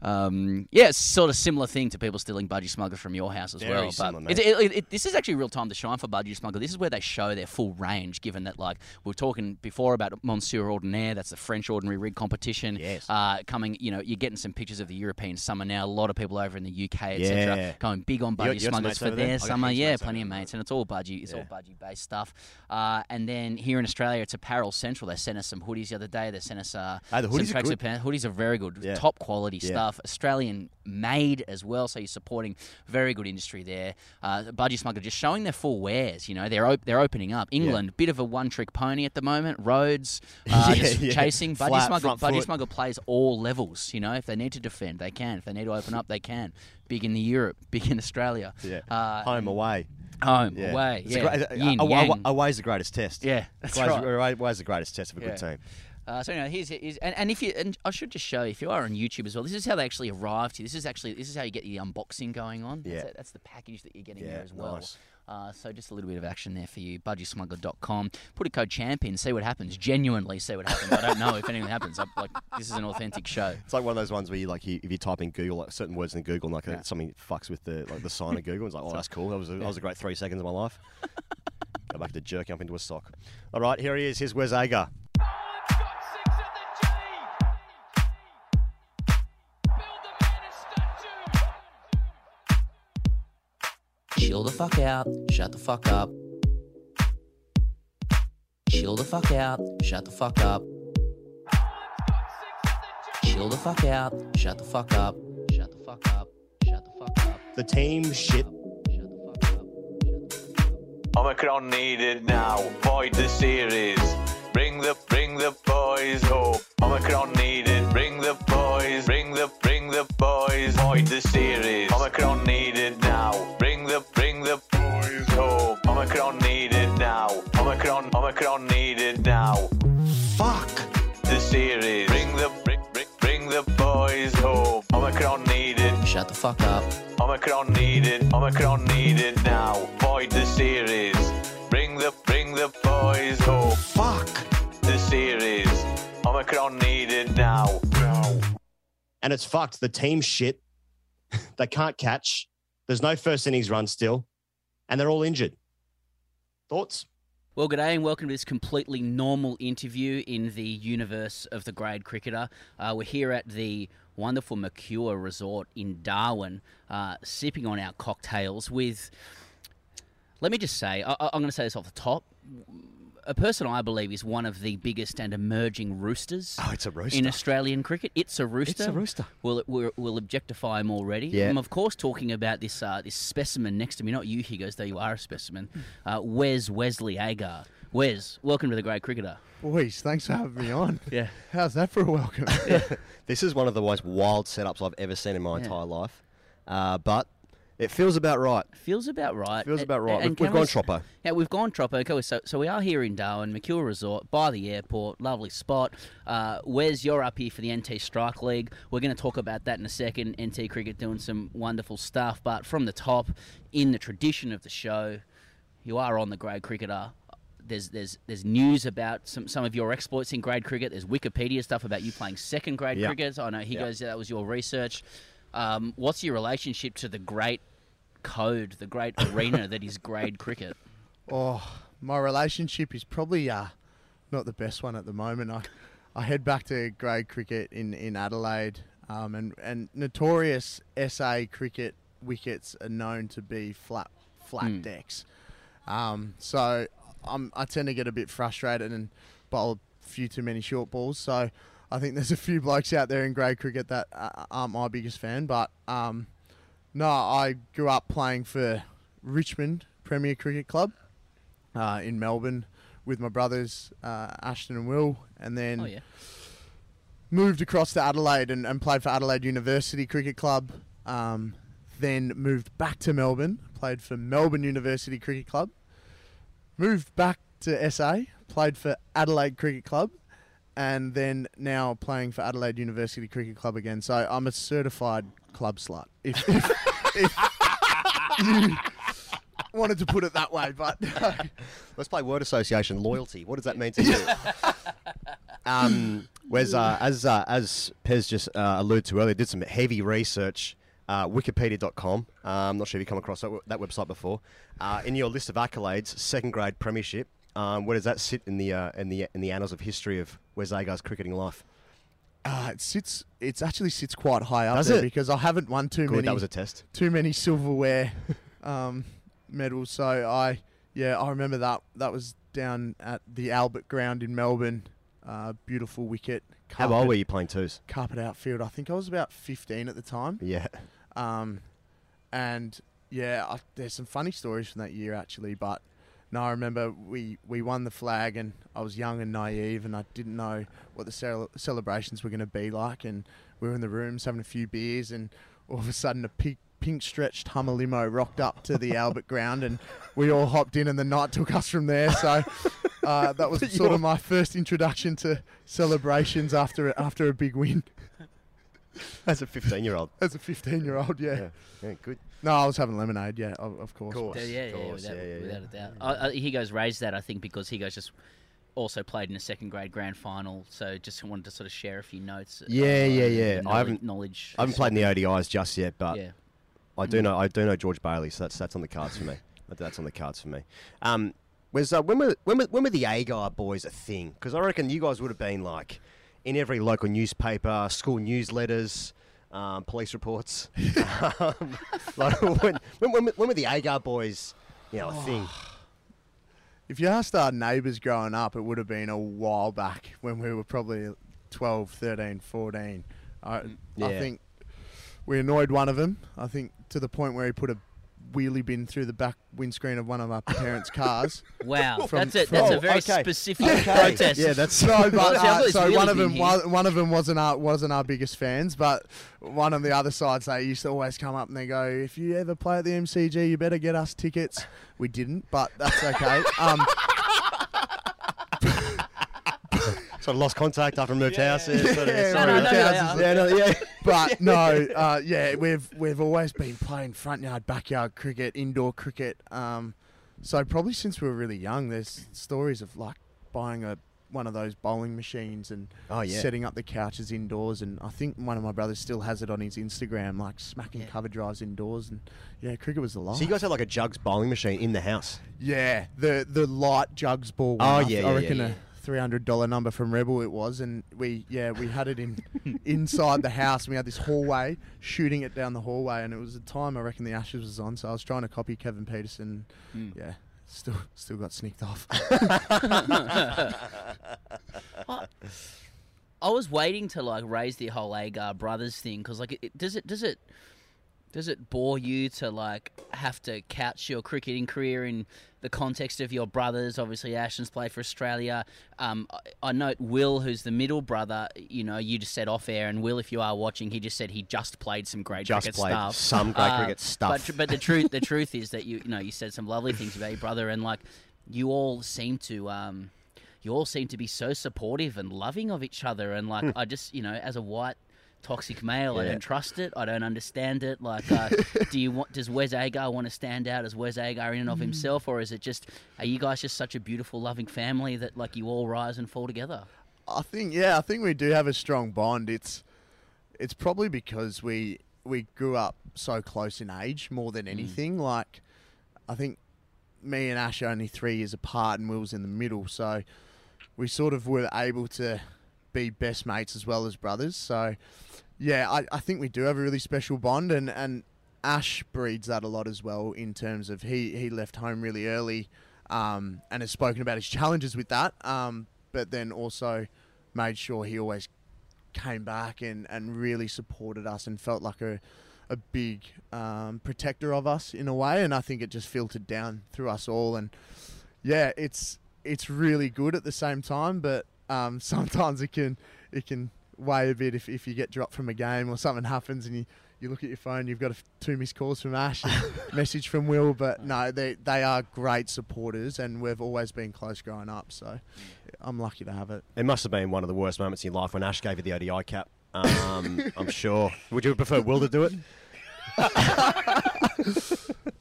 um, yeah, it's sort of similar thing to people stealing budgie smugglers from your house as Very well. similar, but it, it, it, this is actually real time to shine for Budgy Smuggler. This is where they show their full range. Given that, like we were talking before about Monsieur Ordinaire, that's the French ordinary rig competition. Yes. Uh, coming, you know, you're getting some pictures of the European summer now. A lot of people over in the UK, etc., Yeah. going big on budgie smugglers for their summer. Yeah, plenty of mates, and it's all budgie. It's all budgie based stuff. Uh, and then here in Australia, it's Apparel Central. They sent us some hoodies the other day. They sent us uh, the hoodies some are good. pants. Hoodies are very good, Yeah. top quality Yeah. stuff. Stuff, Australian made as well. So you're supporting very good industry there. Uh, Budgy Smuggler just showing their full wares. You know, they're op- they're opening up. England, bit of a one trick pony at the moment. Rhodes uh, Yeah, yeah. chasing. Budgie Flat, Smuggler, Budgie. Smuggler plays all levels. You know, if they need to defend, they can. If they need to open up, they can. Big in the Europe, big in Australia. Yeah. Uh, Home away. home, Yeah. away. It's Yeah. great- Yin, away- away's the greatest test. Yeah, that's away's, right. away- away's the greatest test of a Yeah. good team. Uh, so anyway, here's, here's and, and if you and I should just show you, if you are on YouTube as well, this is how they actually arrived here. This is actually this is how you get the unboxing going on. Yeah. That's, that's the package that you're getting Yeah, there as well. nice. Uh, so just a little bit of action there for you. Budgysmuggler.com. Put a code champion, see what happens. Genuinely see what happens. I don't know if anything happens. I'm, like this is an authentic show. It's like one of those ones where you like you, if you type in Google like certain words in Google, and, like uh, Yeah. something fucks with the like the sign of Google. It's like, oh, that's cool. That was a, that was a great three seconds of my life. Go back to jerking up into a sock. All right, here he is. Here's Wes Agar. Chill the fuck out. Shut the fuck up. Chill the fuck out. Shut the fuck up. Chill the fuck out. Shut the fuck up. Shut the fuck up. Shut the fuck up. The team shit. Shut the fuck up. Shut the fuck up. Omicron needed now. Void the series. Bring the bring the boys home. Omicron needed. Bring the boys. Bring the bring the boys. Void the series. Omicron needed now. Bring the bring the boys home. Omicron needed now. Omicron Omicron needed now. Fuck. The series. Bring the bring bring, bring the boys home. Omicron needed. Shut the fuck up. Omicron needed, Omicron needed now. Void the series. Bring the bring the boys home. Fuck. The series. Omicron needed now. And it's fucked. The team shit. they can't catch. There's no first innings run still, and they're all injured. Thoughts? Well, g'day and welcome to this completely normal interview in the universe of the grade cricketer. Uh, we're here at the wonderful Mercure Resort in Darwin, uh, sipping on our cocktails with. Let me just say, I, I- I'm going to say this off the top. A person I believe is one of the biggest and emerging roosters Oh, it's a rooster. in Australian cricket. It's a rooster. It's a rooster. We'll, we'll, we'll objectify him already. Yeah. I'm, of course, talking about this uh, this specimen next to me. Not you, Higgos, though you are a specimen. Uh, Wes Wesley Agar. Wes, welcome to the Grade Cricketer. Boys, thanks for having me on. Yeah. How's that for a welcome? This is one of the most wild setups I've ever seen in my entire life, uh, but it feels about right. Feels about right. Feels about right. and We've- can we've gone Troppo. Yeah, we've gone Troppo. Okay, so, so we are here in Darwin, Mercure Resort, by the airport. Lovely spot. Uh, Wes, you're up here for the NT Strike League. We're going to talk about that in a second. NT Cricket doing some wonderful stuff. But from the top, in the tradition of the show, you are on the grade cricketer. There's, there's there's news about some, some of your exploits in grade cricket. There's Wikipedia stuff about you playing second grade cricket. I know he Yeah. goes, that was your research. Um, what's your relationship to the great code, the great arena that is grade cricket? oh, my relationship is probably uh, not the best one at the moment. I, I head back to grade cricket in, in Adelaide, um, and, and notorious SA cricket wickets are known to be flat flat Hmm. decks. Um, so I'm, I tend to get a bit frustrated and bowl a few too many short balls. So I think there's a few blokes out there in grade cricket that uh, aren't my biggest fan. But um, no, I grew up playing for Richmond Premier Cricket Club uh, in Melbourne with my brothers uh, Ashton and Will, and then Oh yeah. moved across to Adelaide and, and played for Adelaide University Cricket Club. Um, then moved back to Melbourne, played for Melbourne University Cricket Club. Moved back to SA, played for Adelaide Cricket Club, and then now playing for Adelaide University Cricket Club again. So I'm a certified club slut. If, if, if wanted to put it that way, but Let's play word association. Loyalty. What does that mean to you? um, whereas, uh, as uh, as Pez just uh, alluded to earlier, did some heavy research. Uh, Wikipedia.com. Uh, I'm not sure if you've come across that, w- that website before. Uh, in your list of accolades, second grade premiership. Um, where does that sit in the uh, in the in the annals of history of Wes Agar's cricketing life? uh, it sits. It actually sits quite high up Does there it? because I haven't won too Good, many. that was a test. too many silverware um, medals. So I, yeah, I remember that. That was down at the Albert Ground in Melbourne. Uh, beautiful wicket, How old were you playing twos? Carpet outfield. I think I was about 15 at the time. Yeah. Um, and yeah, I, there's some funny stories from that year actually. But no, I remember we, we won the flag, and I was young and naive, and I didn't know what the cel- celebrations were going to be like. And we were in the rooms having a few beers, and all of a sudden a pink, pink stretched Hummer limo rocked up to the Albert ground, and we all hopped in, and the night took us from there. So. Uh, that was sort of my first introduction to celebrations after a, after a big win As a 15 year old. as a 15 year old. Yeah. Yeah. Yeah, good. No, I was having lemonade. Yeah, of, of course. Course. Yeah, yeah, of yeah, course, without, yeah, yeah, without yeah. a doubt. Uh, uh, Higgo's raised that, I think, because Higgo's just also played in a second grade grand final. So just wanted to sort of share a few notes. Yeah, uh, yeah, and yeah. I haven't- knowledge. I haven't played in the ODIs just yet, but Yeah. I do know I do know George Bailey, so that's that's on the cards for me. That's on the cards for me. Um, was uh, when were when were, when were the Agar boys a thing? Because I reckon you guys would have been like in every local newspaper, school newsletters, um, police reports. um, like when, when, when, were the Agar boys, you know, a thing? If you asked our neighbours growing up, it would have been a while back when we were probably 12, 13, 14. I, I think we annoyed one of them. I think to the point where he put a wheelie bin through the back windscreen of one of our parents' cars. Wow, From- that's a that's a very okay. specific Okay. protest. Yeah, that's so. but Well, see, I've got uh, so one of them one, one of them wasn't our wasn't our biggest fans, but one on the other side they used to always come up and they go, "If you ever play at the MCG, you better get us tickets." We didn't, but that's okay. um, sort of lost contact after I moved house. Yeah, sort of, Yeah, sort no, no, yeah, yeah, yeah, no, yeah. but no, uh, yeah, we've we've always been playing front yard, backyard cricket, indoor cricket. Um, so probably since we were really young, there's stories of like buying a one of those bowling machines and Oh, yeah. setting up the couches indoors. And I think one of my brothers still has it on his Instagram, like smacking cover drives indoors. And yeah, cricket was the life. So you guys had like a jugs bowling machine in the house. yeah, the the light jugs ball. Oh, I- yeah, I reckon yeah, a yeah. Three hundred dollar number from Rebel it was, and we yeah we had it in inside the house. And we had this hallway, shooting it down the hallway, and it was a time I reckon the Ashes was on. So I was trying to copy Kevin Pietersen. Hmm. Yeah, still still got sneaked off. I was waiting to like raise the whole Agar brothers thing because like, it, does it does it does it bore you to like have to couch your cricketing career in the context of your brothers? Obviously, Ashton's played for Australia. Um, I, I note Will, who's the middle brother. You know, you just said off air, and Will, if you are watching, he just said he just played some great Just cricket played stuff. Uh, some great cricket stuff. But, but the truth, the truth is that you, you know, you said some lovely things about your brother, and like, you all seem to, um, you all seem to be so supportive and loving of each other, and like, I just, you know, as a white toxic male, I don't trust it. I don't understand it. Like, uh, do you want? Does Wes Agar want to stand out as Wes Agar in and of himself, or is it just? Are you guys just such a beautiful, loving family that like you all rise and fall together? I think yeah, I think we do have a strong bond. It's it's probably because we we grew up so close in age more than anything. Like I think me and Ash are only three years apart, and Will's in the middle, so we sort of were able to be best mates as well as brothers. So yeah, I, I think we do have a really special bond, and and Ash breeds that a lot as well in terms of he he left home really early. Um, and has spoken about his challenges with that, um, but then also made sure he always came back and, and really supported us and felt like a, a big um, protector of us in a way. And I think it just filtered down through us all. And yeah, it's it's really good at the same time, but um, sometimes it can it can weigh a bit if, if you get dropped from a game or something happens and you, you look at your phone, you've got a f- two missed calls from Ash, and message from Will. But no, they they are great supporters, and we've always been close growing up. So I'm lucky to have it. It must have been one of the worst moments in your life when Ash gave you the ODI cap. Um, I'm sure. Would you prefer Will to do it?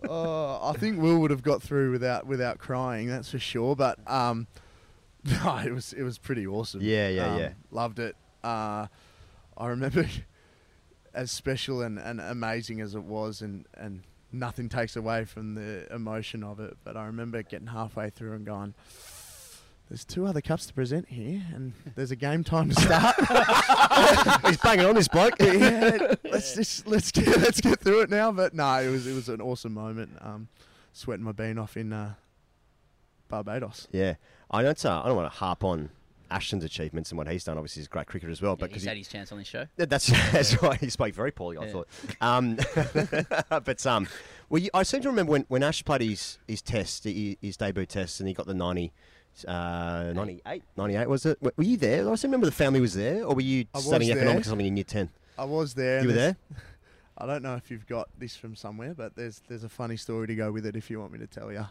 Oh, I think Will would have got through without without crying. That's for sure. But um, no, it was it was pretty awesome. Yeah, yeah, Um, yeah. Loved it. Uh, I remember as special and, and amazing as it was, and and nothing takes away from the emotion of it. But I remember getting halfway through and going. There's two other cups to present here, and there's a game time to start. He's banging on this bloke. yeah, let's just let's get let's get through it now. But no, it was it was an awesome moment. Um, sweating my bean off in uh, Barbados. Yeah, I don't. Uh, I don't want to harp on Ashton's achievements and what he's done. Obviously, he's a great cricketer as well. Yeah, but 'cause he's he- had his chance on this show. Yeah, That's that's right. He spoke very poorly. I Yeah. thought. Um, but um, well, you, I seem to remember when, when Ash played his his test, his, his debut test, and he got the 90, uh, 98, 98 was it? Were were you there? I seem to remember the family was there, or were you I studying economics or something in year ten? I was there. You were there? I don't know if you've got this from somewhere, but there's there's a funny story to go with it if you want me to tell you.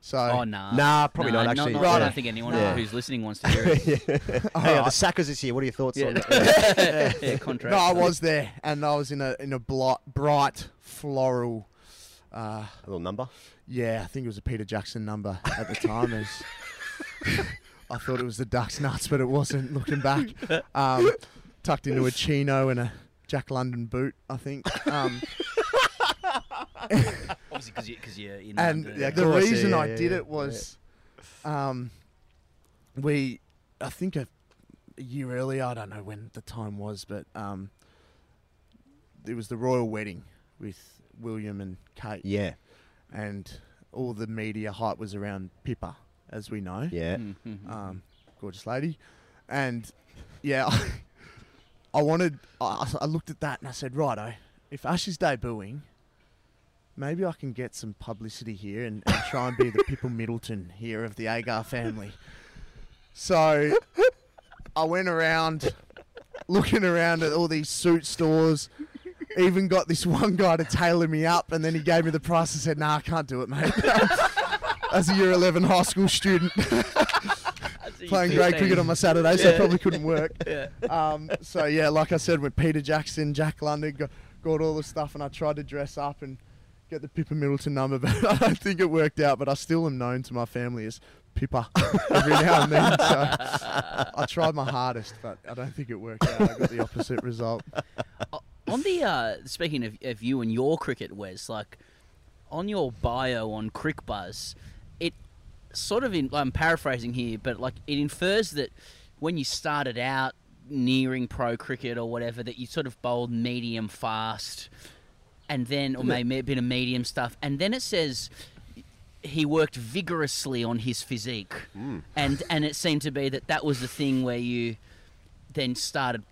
So Oh nah. Nah, probably Nah, not, actually. I Right. don't think anyone Yeah. who's listening wants to hear it. Hey, uh, the Sackers this year. What are your thoughts on Yeah. that? Yeah, contract. no, I was there, and I was in a in a bli- bright floral. Uh, A little number. yeah, I think it was a Peter Jackson number at the time. As I thought it was the Ducks nuts, but it wasn't. Looking back, um, tucked into a chino and a Jack London boot, I think. Um, Obviously, because you, cause you're in and London. Yeah, the course, reason yeah, I yeah, did yeah, it was, um, we, I think a, a year earlier, I don't know when the time was, but um, it was the royal wedding with William and Kate, Yeah, and all the media hype was around Pippa, as we know, yeah. Mhm. um, gorgeous lady, and yeah, I wanted, I, I looked at that and I said, righto, if Ash is debuting, maybe I can get some publicity here and, and try and be the Pippa Middleton here of the Agar family. So I went around looking around at all these suit stores. Even got this one guy to tailor me up, and then he gave me the price and said, "Nah, I can't do it, mate." As a year 11 high school student, playing grade cricket on my Saturday, so it probably couldn't work. Um, so yeah, like I said, with Peter Jackson, Jack London, got, got all the stuff, and I tried to dress up and get the Pippa Middleton number, but I don't think it worked out. But I still am known to my family as Pippa every now and then. So I tried my hardest, but I don't think it worked out. I got the opposite result. on the uh, speaking of, of you and your cricket, Wes, like on your bio on Cricbuzz, it sort of in, I'm paraphrasing here, but like it infers that when you started out nearing pro cricket or whatever, that you sort of bowled medium fast, and then or maybe a bit of medium stuff, and then it says he worked vigorously on his physique, hmm. and and it seemed to be that that was the thing where you then started,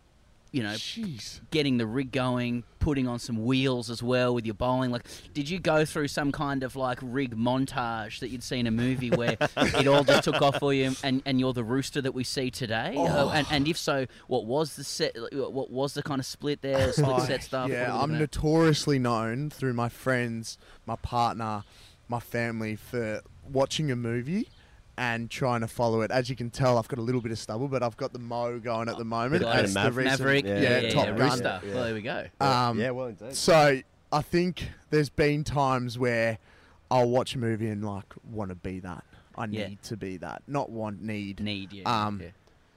you know, Jeez. getting the rig going, putting on some wheels as well with your bowling. Like, did you go through some kind of like rig montage that you'd see in a movie where it all just took off for you, and, and you're the rooster that we see today? Uh, and, and if so, what was the set? What was the kind of split there, split Oh, set stuff? Yeah, What are we I'm at? notoriously known through my friends, my partner, my family for watching a movie and trying to follow it. As you can tell, I've got a little bit of stubble, but I've got the mo going at the moment. Got That's it. the recent- Maverick, Yeah, yeah, yeah, yeah, Top yeah, Gun. rooster. Yeah. Well, there we go. Um, yeah, well, indeed. So I think there's been times where I'll watch a movie and like want to be that. I need Yeah. to be that, not want need. Need yeah. Um, yeah.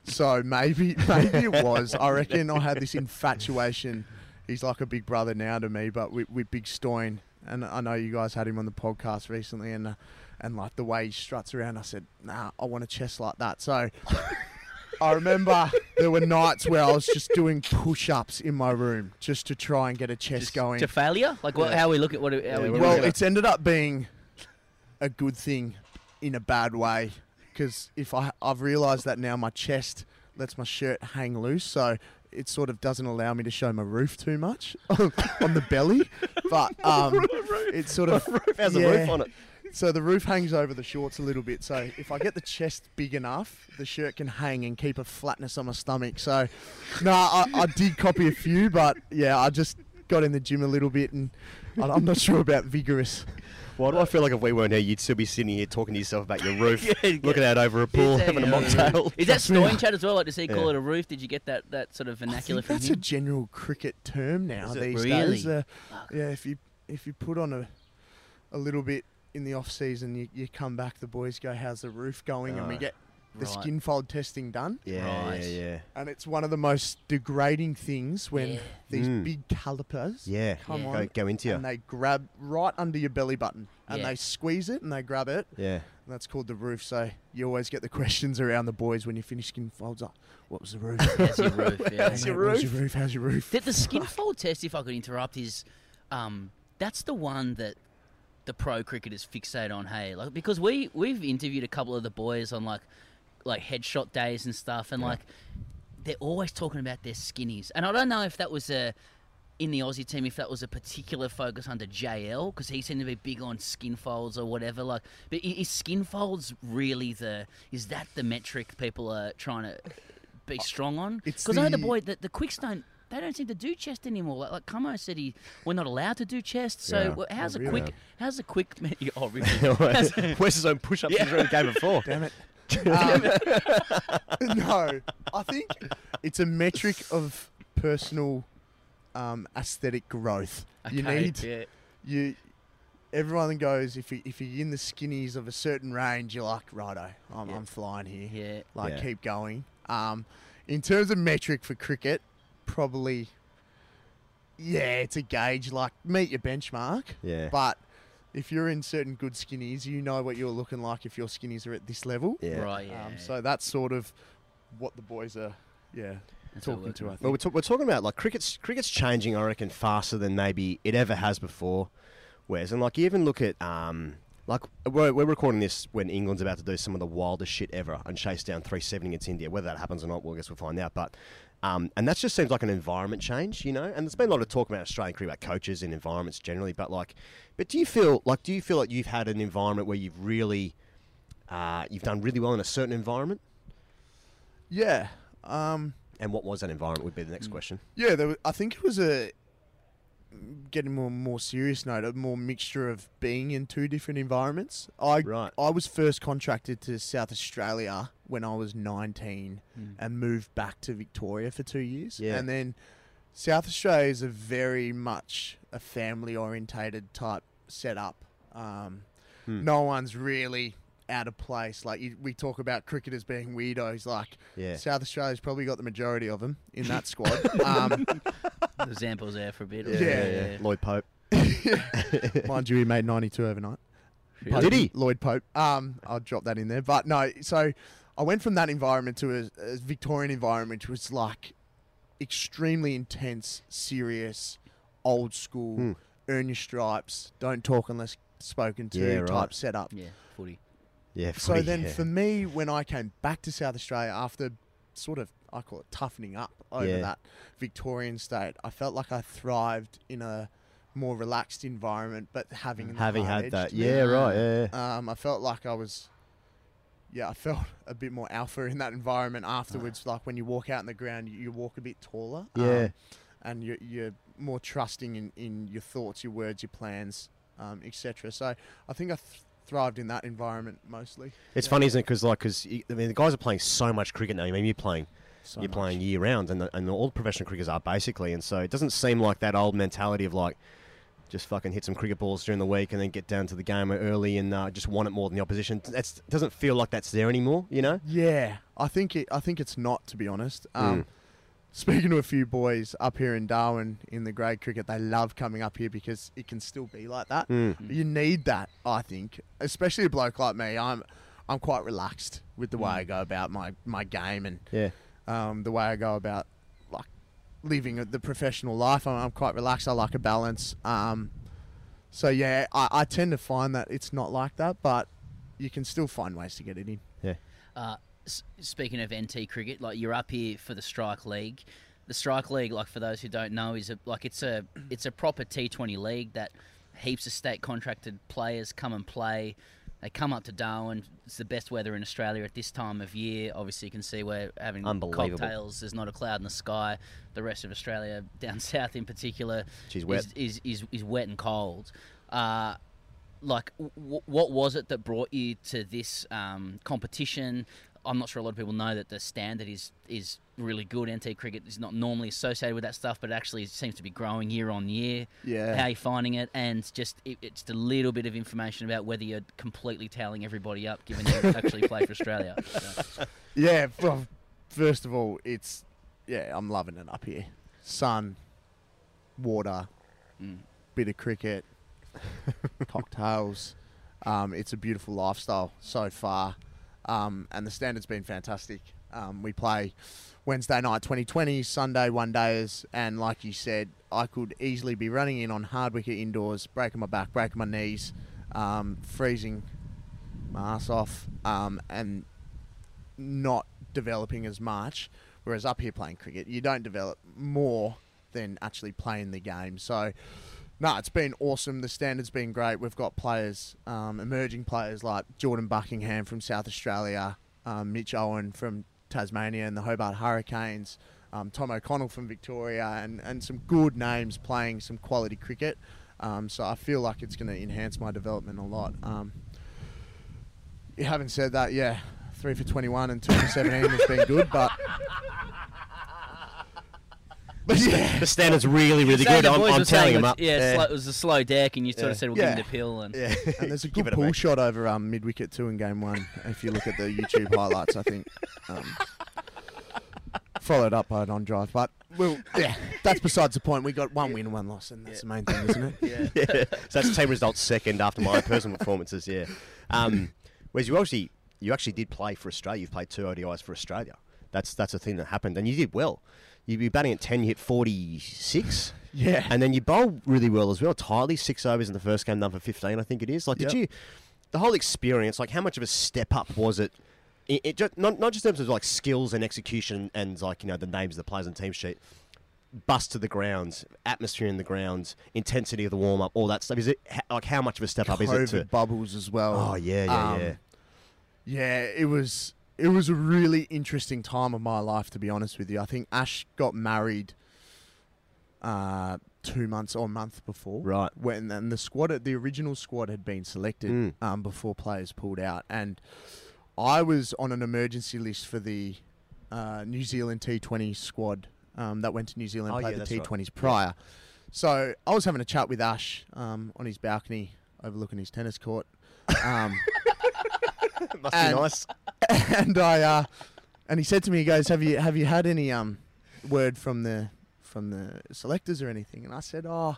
So maybe maybe it was. I reckon I had this infatuation. He's like a big brother now to me, but with, with Big Stoin, and I know you guys had him on the podcast recently, and uh, and like the way he struts around, I said, Nah, I want a chest like that. So I remember there were nights where I was just doing push-ups in my room just to try and get a chest Just going. to failure? Like what, Yeah. how we look at what? How we what look do we Well, at it's ended up being a good thing in a bad way because if I I've realised that now my chest lets my shirt hang loose, so it sort of doesn't allow me to show my roof too much on the belly. But um, it's sort of How's the yeah. roof on it? So the roof hangs over the shorts a little bit. So if I get the chest big enough, the shirt can hang and keep a flatness on my stomach. So, no, I, I did copy a few, but yeah, I just got in the gym a little bit, and I- I'm not sure about vigorous. Why do I feel like if we weren't here, you'd still be sitting here talking to yourself about your roof, Yeah, looking out over a pool, Is that- having a mocktail? Is that snoring chat as well? Like, does he call Yeah. it a roof? Did you get that, that sort of I vernacular think from that's a general cricket term now Is these really? days. Uh, yeah, if you if you put on a a little bit in the off season, you, you come back, the boys go, "How's the roof going?" and we Ah. get the Right. skin fold testing done. Yeah, Right. yeah, yeah. And it's one of the most degrading things when Yeah. these Mm. big calipers Yeah, come Yeah. on Go, go into you and you. they grab right under your belly button and Yeah. they squeeze it and they grab it. Yeah. And that's called the roof. So you always get the questions around the boys when you finish skin folds up. What was the roof? How's your roof? Yeah. How's your mate, what roof? your roof? How's your roof? The, the skin fold test, if I could interrupt, is um, that's the one that the pro cricketers fixate on. Hey, like because we we've interviewed a couple of the boys on like like headshot days and stuff, and like they're always talking about their skinnies. And I don't know if that was a in the Aussie team if that was a particular focus under JL because he seemed to be big on skin folds or whatever. Like, but is skin folds really the is that the metric people are trying to be strong on? It's Because I know the the- boy the, the quicks don't. They don't seem to do chest anymore. Like, like Como said, he we're not allowed to do chest. So Yeah. wh- how's Oh, a really? quick? How's a quick? Oh, really? How's- Where's his own push-ups he's already gave before? Damn it. Um, no, I think it's a metric of personal um, aesthetic growth. You need yeah. you. Everyone goes if you if you're in the skinnies of a certain range, you're like, righto, I'm, Yeah. I'm flying here. Yeah. Like Yeah. keep going. Um, in terms of metric for cricket, probably. Yeah, it's a gauge. Like meet your benchmark. Yeah. But if you're in certain good skinnies, you know what you're looking like if your skinnies are at this level. Yeah. Right. Yeah. Um, so that's sort of what the boys are, yeah, That's talking we're to. I think. Well, we're, ta- we're talking about like cricket's cricket's changing, I reckon, faster than maybe it ever has before. Whereas, and like you even look at um, like we're, we're recording this when England's about to do some of the wildest shit ever and chase down 370 against India. Whether that happens or not, well, I guess we'll find out. But um, and that just seems like an environment change, you know. And there's been a lot of talk about Australian cricket about coaches and environments generally. But like, but do you feel like do you feel like you've had an environment where you've really uh, you've done really well in a certain environment? yeah, um, And what was that environment? Would be the next Mm. question. yeah. There was, I think it was a getting more more serious note, a more mixture of being in two different environments. I Right. I was first contracted to South Australia when I was 19 Mm. and moved back to Victoria for two years. Yeah. And then South Australia is a very much a family orientated type setup. Um, Hmm. No one's really out of place. Like you, we talk about cricketers being weirdos. Like Yeah. South Australia's probably got the majority of them in that squad. um, The Zampos there for a bit. Yeah, yeah, Lloyd Pope. mind you, he made 92 overnight. Really? Did he? Lloyd Pope. Um, I'll drop that in there. But no, so I went from that environment to a, a Victorian environment, which was like extremely intense, serious, old school, Hmm. earn your stripes, don't talk unless spoken to Yeah, right. type setup. Yeah, footy. Yeah. So then yeah. for me, when I came back to South Australia after sort of, I call it toughening up over Yeah. that Victorian state, I felt like I thrived in a more relaxed environment, but having having had that, to yeah, right, yeah, yeah. Um, I felt like I was, yeah, I felt a bit more alpha in that environment afterwards. like when you walk out in the ground, you, you walk a bit taller. um, Yeah. and you're, you're more trusting in, in your thoughts, your words, your plans, um, etc. So I think I th- thrived in that environment mostly. It's funny, isn't it? Because like, because I mean, the guys are playing so much cricket now. I mean, you're playing, So you're much. playing year round, and the, and all professional cricketers are basically. And so it doesn't seem like that old mentality of like, just fucking hit some cricket balls during the week and then get down to the game early and uh, just want it more than the opposition. That's doesn't feel like that's there anymore. You know? Yeah, I think it. I think it's not to be honest. Um, Mm. Speaking to a few boys up here in Darwin in the grade cricket, they love coming up here because it can still be like that. Mm. You need that, I think, especially a bloke like me. I'm, I'm quite relaxed with the way I go about my, my game and Yeah. um, the way I go about living the professional life. I'm, I'm quite relaxed. I like a balance. Um, so yeah, I, I tend to find that it's not like that, but you can still find ways to get it in. Yeah. Uh, s- speaking of NT cricket, like you're up here for the Strike League. The Strike League, like for those who don't know, is a, like it's a it's a proper T20 league that heaps of state contracted players come and play. They come up to Darwin. It's the best weather in Australia at this time of year. Obviously, you can see we're having cocktails. There's not a cloud in the sky. The rest of Australia, down south in particular, She's wet. Is, is, is, is wet and cold. Uh, like w- what was it that brought you to this um, competition? I'm not sure a lot of people know that the standard is is really good. NT cricket is not normally associated with that stuff, but it actually seems to be growing year on year. Yeah. How are you finding it? And just it, it's a little bit of information about whether you're completely tailing everybody up, given you actually play for Australia. So, Yeah, well, first of all, it's yeah, I'm loving it up here. Sun, water, mm. bit of cricket, cocktails. Um, it's a beautiful lifestyle so far, um, and the standard's been fantastic. Um, we play Wednesday night 2020, Sunday one days, and like you said, I could easily be running in on hard wicket indoors, breaking my back, breaking my knees, um, freezing my ass off, um, and not developing as much. Whereas up here playing cricket, you don't develop more than actually playing the game. So, no, it's been awesome. The standard's been great. We've got players, um, emerging players like Jordan Buckingham from South Australia, um, Mitch Owen from Tasmania and the Hobart Hurricanes, um, Tom O'Connell from Victoria, and, and some good names playing some quality cricket. Um, so I feel like it's going to enhance my development a lot. Um, you haven't said that, yeah. Three for 21 and two for 17 has been good, but. But yeah, The standard's really, really good. I'm, I'm telling him up. Yeah, slow, it was a slow deck, and you sort Yeah. of said we'll Yeah. give him the pill. And Yeah. and there's a good it a pull shot over um, mid wicket too in game one. If you look at the YouTube highlights, I think um, followed up by an on drive. But well, yeah, that's besides the point. We got one win, one loss, and that's the main thing, isn't it? yeah. yeah. So that's team results second after my personal performances. Yeah. Um, whereas you actually you actually did play for Australia. You've played two ODIs for Australia. That's that's a thing that happened, and you did well. You'd be batting at ten, you hit forty six. Yeah. And then you bowl really well as well. Tiley, six overs in the first game, done for fifteen, I think it is. Like, did Yep. you the whole experience? Like, how much of a step up was it? It, it just, not not just in terms of like skills and execution and like you know the names of the players and team sheet. Bust to the ground, atmosphere in the ground, intensity of the warm up, all that stuff. Is it like how much of a step up is it to? bubbles as well. Oh yeah, yeah, Um, yeah. Yeah, it was it was a really interesting time of my life to be honest with you. I think Ash got married uh, two months or a month before. Right. When and the squad the original squad had been selected Mm. um, before players pulled out. And I was on an emergency list for the uh, New Zealand T twenty squad um, that went to New Zealand Oh, played yeah, the that's T right. twenties prior. So I was having a chat with Ash um, on his balcony overlooking his tennis court. Must and- be nice. and I uh, and he said to me, he goes, "Have you have you had any um word from the from the selectors or anything?" And I said, "Oh,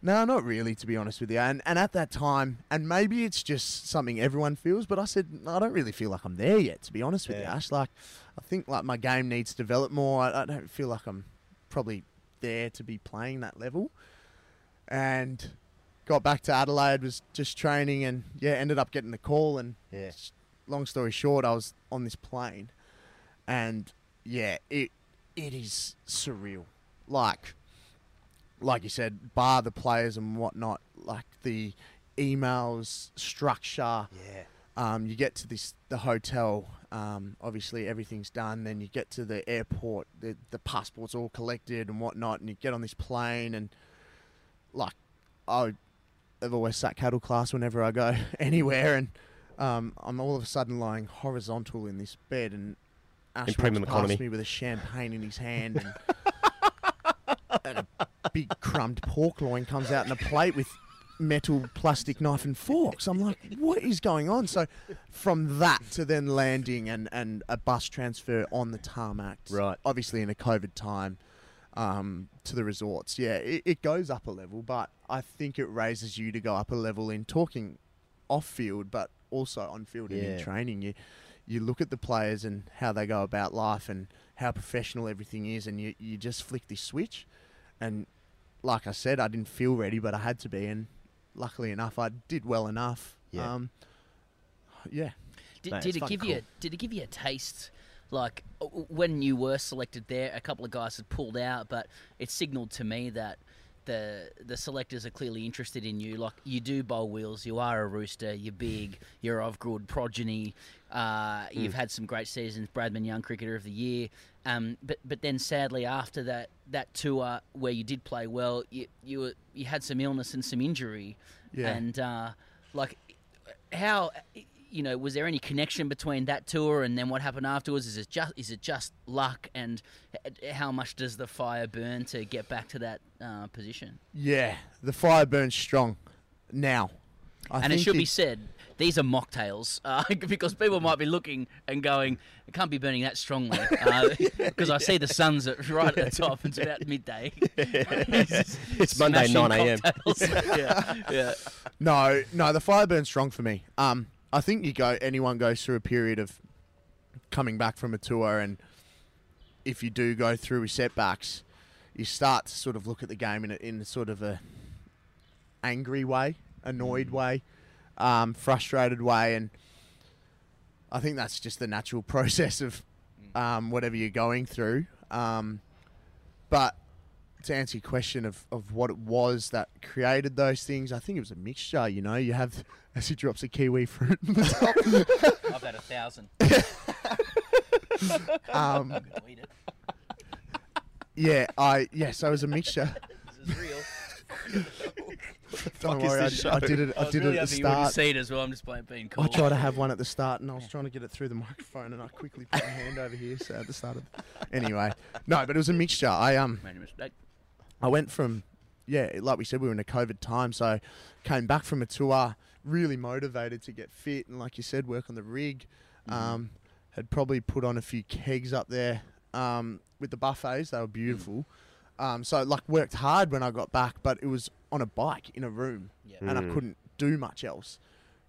no, not really, to be honest with you." And and at that time, and maybe it's just something everyone feels, but I said, "No, I don't really feel like I'm there yet, to be honest with you, Ash. Like, I think like my game needs to develop more. I, I don't feel like I'm probably there to be playing that level." And got back to Adelaide, was just training, and yeah, ended up getting the call and Yeah. long story short, I was on this plane, and yeah, it it is surreal. Like, like you said, bar the players and whatnot, like the emails structure. Yeah. Um, you get to this the hotel. Um, obviously, everything's done. Then you get to the airport. The the passports all collected and whatnot, and you get on this plane and like I I've always sat cattle class whenever I go anywhere, and um, I'm all of a sudden lying horizontal in this bed, and Ash premium walks past me with a champagne in his hand, and, and a big crumbed pork loin comes out in a plate with metal plastic knife and forks. I'm like, what is going on? So, from that to then landing and, and a bus transfer on the tarmac, Right. Obviously in a COVID time, um, to the resorts. Yeah, it, it goes up a level, but I think it raises you to go up a level in talking off field, but also on field and in training. You you look at the players and how they go about life and how professional everything is, and you you just flick this switch. And like I said, I didn't feel ready, but I had to be, and luckily enough, I did well enough. Yeah. Um, yeah. Did, Mate, did it fucking give you cool. a, did it give you a taste like when you were selected there a couple of guys had pulled out but it signaled to me that the the selectors are clearly interested in you. Like you do bowl wheels you are a rooster you're big you're of good progeny. Uh, you've had some great seasons Bradman Young cricketer of the year. Um, but but then sadly after that that tour where you did play well you you were, you had some illness and some injury. Yeah. and uh, like how you know was there any connection between that tour and then what happened afterwards is it just is it just luck and how much does the fire burn to get back to that uh, position Yeah, the fire burns strong now. I and it should be said these are mocktails uh, because people might be looking and going it can't be burning that strongly because I see the sun's at, right at the top and it's about midday It's Monday, 9 a.m. yeah yeah No, no, the fire burns strong for me. Um, I think you go. Anyone goes through a period of coming back from a tour, and if you do go through setbacks, you start to sort of look at the game in a, in sort of a angry way, annoyed way, um, frustrated way, and I think that's just the natural process of um, whatever you're going through. Um, but to answer your question of, of what it was that created those things, I think it was a mixture. You know, you have as he drops a kiwi fruit on the top. I've had a thousand. um, I'm gonna eat it. yeah, I yeah. So it was a mixture. This is real. Don't worry, I, I did it. I I did really it at the hoping you start. see it as well. I'm just playing being cool. I tried to have one at the start, and I was trying to get it through the microphone, and I quickly put my hand over here. So at the start of, anyway, no, but it was a mixture. I um, Made a mistake. I went from, yeah, like we said, we were in a COVID time, so came back from a tour, really motivated to get fit, and like you said, work on the rig. Um, had probably put on a few kegs up there um, with the buffets; they were beautiful. Um, so like worked hard when I got back, but it was on a bike in a room, Yeah. and I couldn't do much else.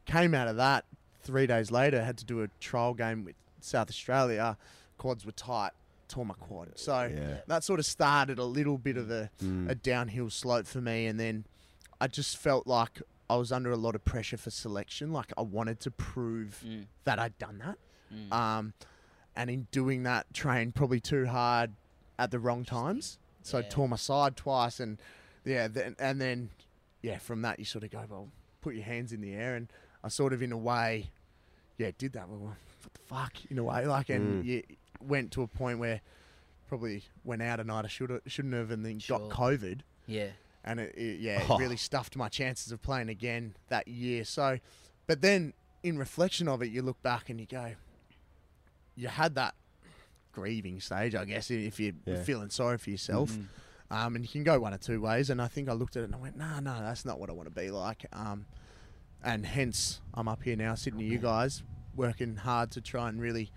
Came out of that three days later, had to do a trial game with South Australia. Quads were tight, tore my quad. So Yeah. that sort of started a little bit of a, a downhill slope for me, and then I just felt like I was under a lot of pressure for selection. Like I wanted to prove Mm. that I'd done that, um, and in doing that, trained probably too hard at the wrong times. So I tore my side twice, and yeah, then, and then yeah, from that you sort of go, well, put your hands in the air, and I sort of in a way, yeah, did that. Well, what the fuck, in a way, like, and you went to a point where probably went out a night I should shouldn't have, and then Sure. got COVID, Yeah. and it, it yeah, Oh. it really stuffed my chances of playing again that year. So, but then in reflection of it, you look back and you go, you had that grieving stage, I guess, if you're Yeah. feeling sorry for yourself. Um, and you can go one or two ways. And I think I looked at it and I went, no, no, that's not what I want to be like. Um, and hence, I'm up here now, sitting to you guys, working hard to try and really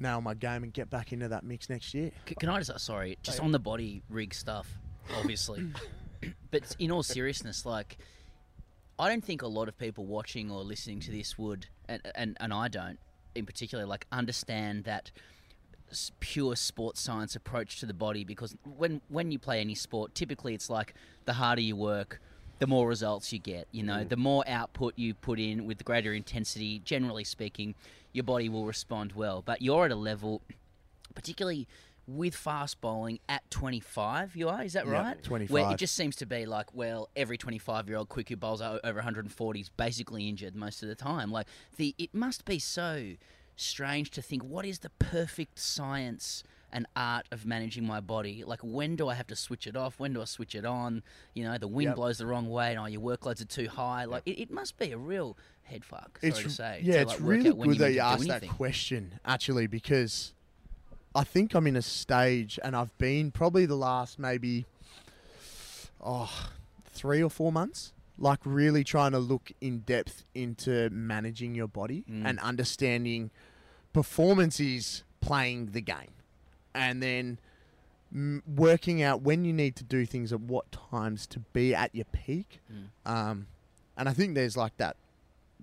nail my game and get back into that mix next year. C- Can I just uh, sorry, just on the body rig stuff, obviously, but in all seriousness, like I don't think a lot of people watching or listening to this would, and and, and I don't in particular, like understand that pure sports science approach to the body because when when you play any sport, typically it's like the harder you work. The more results you get, you know, the more output you put in with the greater intensity, generally speaking, your body will respond well. But you're at a level particularly with fast bowling at 25 you are is that Yeah, right? Where it just seems to be like well every 25 year old quick who bowls over 140 is basically injured most of the time. Like the it must be so strange to think what is the perfect science and art of managing my body? Like when do i have to switch it off? When do i switch it on? You know the wind Yep. blows the wrong way and oh your workloads are too high. Like it, it must be a real head fuck sorry to say yeah, to, it's like, work really good that you asked that question, actually, because I think I'm in a stage, and I've been probably the last maybe oh three or four months, like really trying to look in depth into managing your body Mm. and understanding performance is playing the game, and then working out when you need to do things at what times to be at your peak. Mm. Um, and I think there's like that.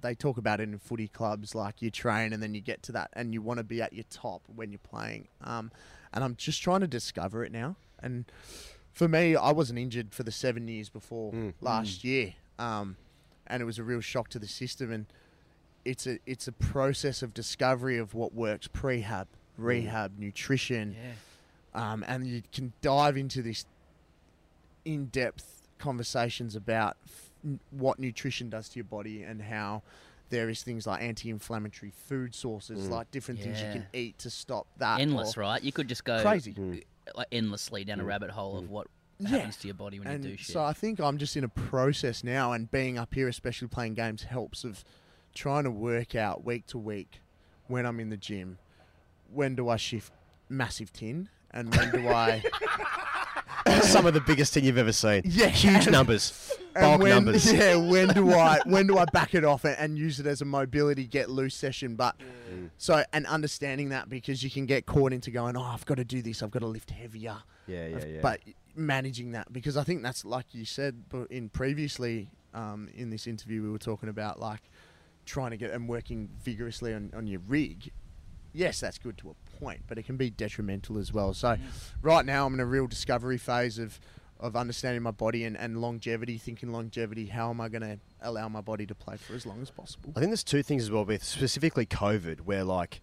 They talk about it in footy clubs, like you train and then you get to that, and you want to be at your top when you're playing. Um, and I'm just trying to discover it now. And for me, I wasn't injured for the seven years before last year, um, and it was a real shock to the system. And it's a it's a process of discovery of what works: prehab, rehab, nutrition, yeah um, and you can dive into this in-depth conversations about f- n- what nutrition does to your body and how there is things like anti-inflammatory food sources, mm. like different things you can eat to stop that. endless, right? You could just go Crazy. Mm. like endlessly down a mm. rabbit hole of what Yeah. happens to your body when and you do shit. so I think I'm just in a process now, and being up here, especially playing games, helps of trying to work out week to week when I'm in the gym, when do I shift massive tin, and when do I Some of the biggest thing you've ever seen. Yeah. Huge numbers. And Bulk when, numbers. Yeah, when do I when do I back it off and, and use it as a mobility get loose session? But so and understanding that because you can get caught into going, oh, I've got to do this, I've got to lift heavier. Yeah, yeah, yeah. But managing that because I think that's like you said in previously um, in this interview we were talking about like trying to get and working vigorously on, on your rig. Yes, that's good to a point, but it can be detrimental as well. So, right now I'm in a real discovery phase of of understanding my body and, and longevity, thinking longevity. How am I going to allow my body to play for as long as possible? I think there's two things as well with specifically COVID, where like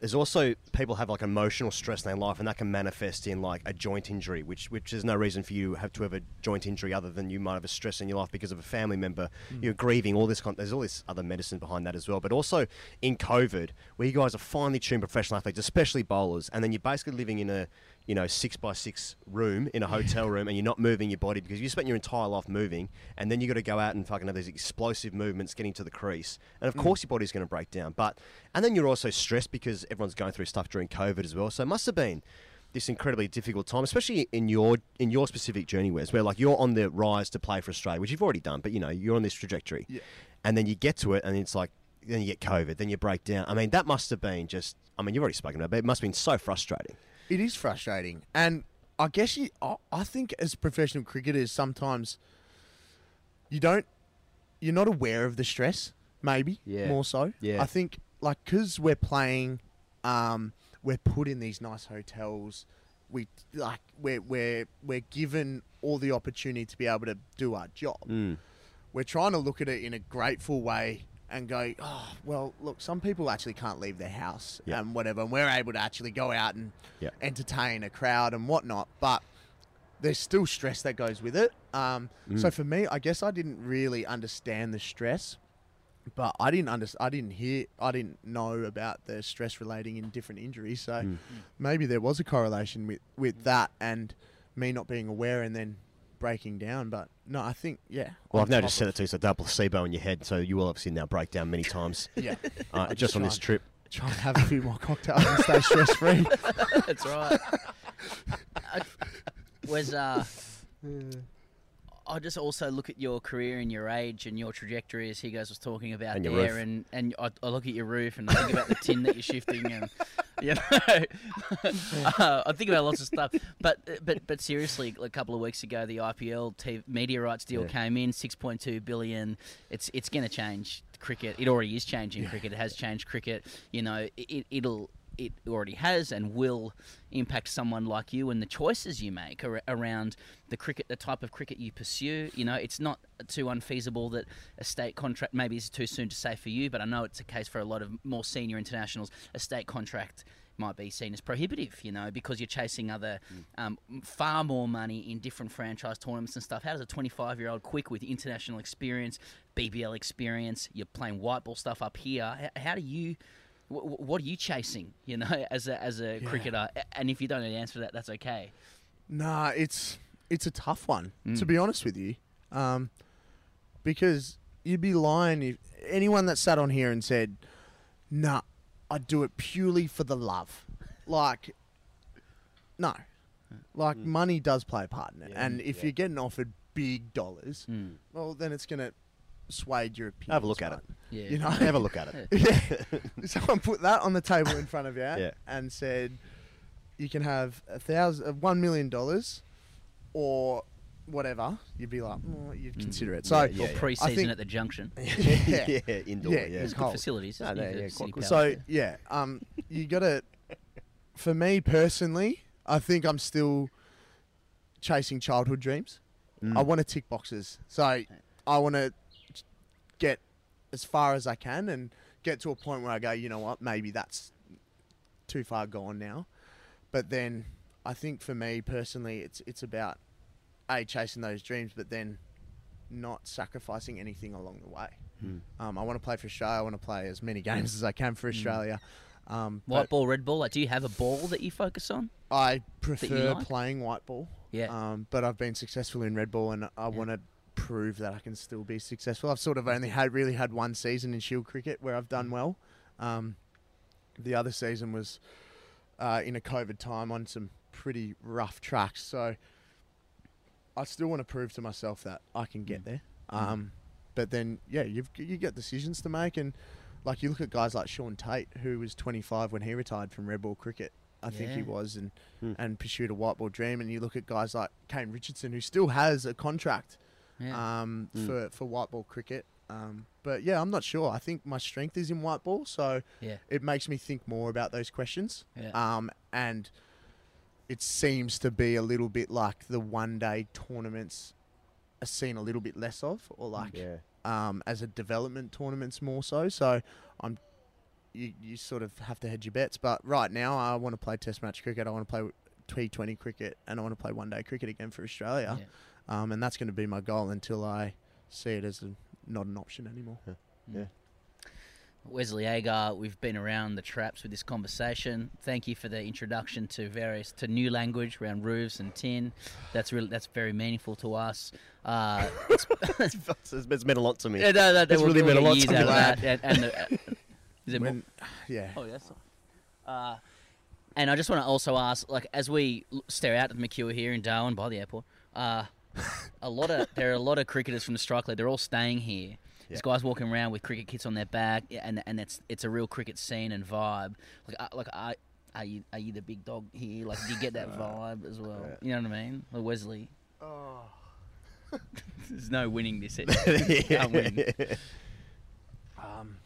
there's also people have like emotional stress in their life, and that can manifest in like a joint injury, which which there's no reason for you to have to have a joint injury other than you might have a stress in your life because of a family member. Hmm. You're grieving all this. Con- there's all this other medicine behind that as well. But also in COVID, where you guys are finely tuned professional athletes, especially bowlers, and then you're basically living in a you know six by six room in a hotel room, and you're not moving your body because you spent your entire life moving, and then you got to go out and fucking have these explosive movements getting to the crease, and of mm. course your body's going to break down. But and then you're also stressed because everyone's going through stuff during COVID as well. So it must have been this incredibly difficult time, especially in your in your specific journey, Wes, where like you're on the rise to play for Australia, which you've already done, but you know you're on this trajectory, Yeah. and then you get to it, and it's like then you get COVID, then you break down. I mean, that must have been just. I mean, you've already spoken about, it, but it must have been so frustrating. It is frustrating, and I guess you. I, I think as professional cricketers, sometimes you don't. You're not aware of the stress. Maybe Yeah. more so. Yeah. I think like because we're playing, um, we're put in these nice hotels. We like we're we're we're given all the opportunity to be able to do our job. Mm. We're trying to look at it in a grateful way and go, oh well, look, some people actually can't leave their house and whatever, and we're able to actually go out and entertain a crowd and whatnot, but there's still stress that goes with it. Um, Mm. So for me, I guess I didn't really understand the stress, but I didn't under, I didn't hear, I didn't know about the stress relating in different injuries. So Mm. maybe there was a correlation with with that and me not being aware and then breaking down. But no, I think yeah. Well, I've now top just said it to you, so double placebo in your head, so you will obviously now break down many times. Yeah, uh, I just on this trip. Try and have a few more cocktails and stay stress free. That's right. I, was uh, I just also look at your career and your age and your trajectory, as he guys was talking about And there, roof. and and I, I look at your roof and I think about the tin that you're shifting, and you know, uh, I think about lots of stuff. But but but seriously, a couple of weeks ago, the IPL TV media rights deal Yeah. came in, six point two billion. It's it's going to change cricket. It already is changing cricket. It has changed cricket. You know, it, it'll it already has and will impact someone like you and the choices you make ar- around the cricket, the type of cricket you pursue. You know, it's not too unfeasible that a state contract maybe is too soon to say for you, but I know it's a case for a lot of more senior internationals. A state contract might be seen as prohibitive, you know, because you're chasing other um, far more money in different franchise tournaments and stuff. How does a 25 year old quick with international experience, BBL experience, you're playing white ball stuff up here? How do you? Wh- wh- What are you chasing, you know, as a as a cricketer? And if you don't know the answer to that, that's okay. Nah, it's it's a tough one to Mm. be honest with you, um, because you'd be lying if anyone that sat on here and said, "Nah, I do it purely for the love," like, no, like money does play a part in it, and if you're getting offered big dollars, Mm. well, then it's gonna sway your opinion. Have a look at it. Yeah. You know, Have a look at it. yeah. Someone put that on the table in front of you Yeah. and said, "You can have a thousand, uh, one million dollars, or whatever." You'd be like, oh, "You'd consider it." So, Mm. Yeah, or yeah. pre-season think- at the junction. yeah, yeah, indoor. Yeah, Yeah, it's There's good facilities. No, no, there, yeah, City So yeah. yeah, um, you gotta. For me personally, I think I'm still chasing childhood dreams. Mm. I want to tick boxes. So I want to get as far as I can and get to a point where I go, you know what, maybe that's too far gone now. But then I think for me personally, it's it's about a chasing those dreams, but then not sacrificing anything along the way. Hmm. Um, I want to play for Australia. I want to play as many games as I can for Australia. Um, White ball, red ball. Like, do you have a ball that you focus on? I prefer like? playing white ball. Yeah. Um, but I've been successful in red ball, and I want to prove that I can still be successful. I've sort of only had really had one season in Shield cricket where I've Mm. done well. Um, the other season was uh, in a COVID time on some pretty rough tracks, so I still want to prove to myself that I can Mm. get there. Um, but then, yeah, you've you get decisions to make, and like you look at guys like Shaun Tait, who was 25 when he retired from red ball cricket. I think he was, and Hmm. and pursued a white ball dream. And you look at guys like Kane Richardson, who still has a contract Yeah. um, Mm. for for white ball cricket. Um, but yeah, I'm not sure. I think my strength is in white ball, so Yeah. it makes me think more about those questions. Yeah. Um, and it seems to be a little bit like the one day tournaments are seen a little bit less of, or like Yeah. um, as a development tournaments more so. So I'm you, you sort of have to hedge your bets. But right now, I want to play Test match cricket. I want to play T20 cricket, and I want to play one day cricket again for Australia. Um, and that's going to be my goal until I see it as a, not an option anymore. Yeah. Wesley Agar, we've been around the traps with this conversation. Thank you for the introduction to various to new language around roofs and tin. That's really that's very meaningful to us. Uh, it's, it's, it's meant a lot to me. Yeah, no, no, It's we'll- really meant a lot to me. out that, and- and the- uh, is it When- yeah. Oh, yes. Uh, and I just want to also ask, like, as we stare out at the McEwer here in Darwin by the airport, uh, a lot of there are a lot of cricketers from the strike league. They're all staying here. There's guys walking around with cricket kits on their back, and and it's it's a real cricket scene and vibe. Like, uh, like, I, are you are you the big dog here? Like, do you get that vibe as well? You know what I mean? Like Wesley. Oh. There's no winning this. Can't win. Um,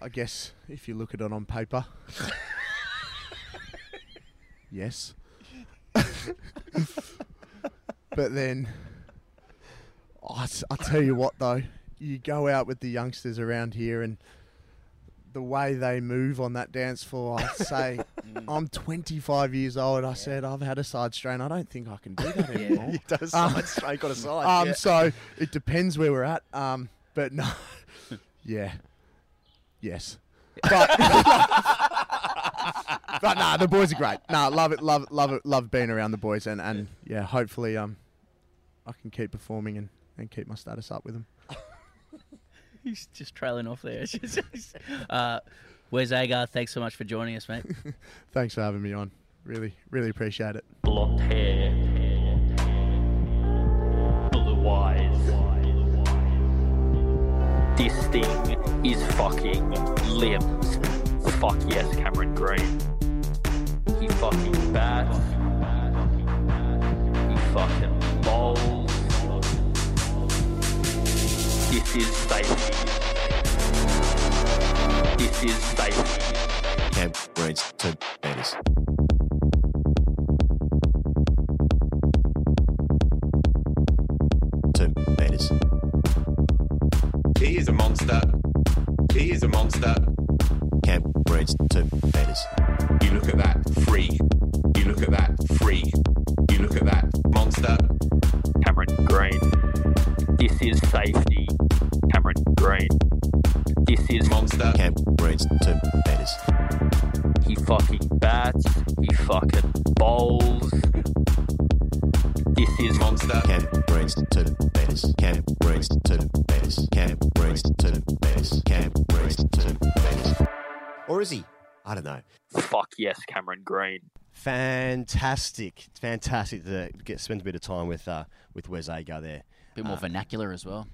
I guess if you look at it on paper, yes. But then, I, I tell you what though, you go out with the youngsters around here and the way they move on that dance floor, I say, I'm 25 years old. I said, I've had a side strain. I don't think I can do that anymore. You done a side strain, got a side, Um, yeah. So it depends where we're at. Um, but no, yeah, yes. But, but nah, the boys are great. Nah, love it, love it, love it, love being around the boys, and, and yeah, hopefully um, I can keep performing and, and keep my status up with them. He's just trailing off there. It's just- uh, Wes Agar, thanks so much for joining us, mate. Thanks for having me on. Really, really appreciate it. Blonde hair, blue eyes. This thing is fucking limbs. Fuck yes, Cameron Green. He fucking This is safety. This is safety. Cam Green's to Betis. To Betis. He is a monster. He is a monster. Cam Green's to Betis. You look at that freak. Fantastic, It's fantastic to get spend a bit of time with uh, with Wes Agar there. A bit more Uh, vernacular as well.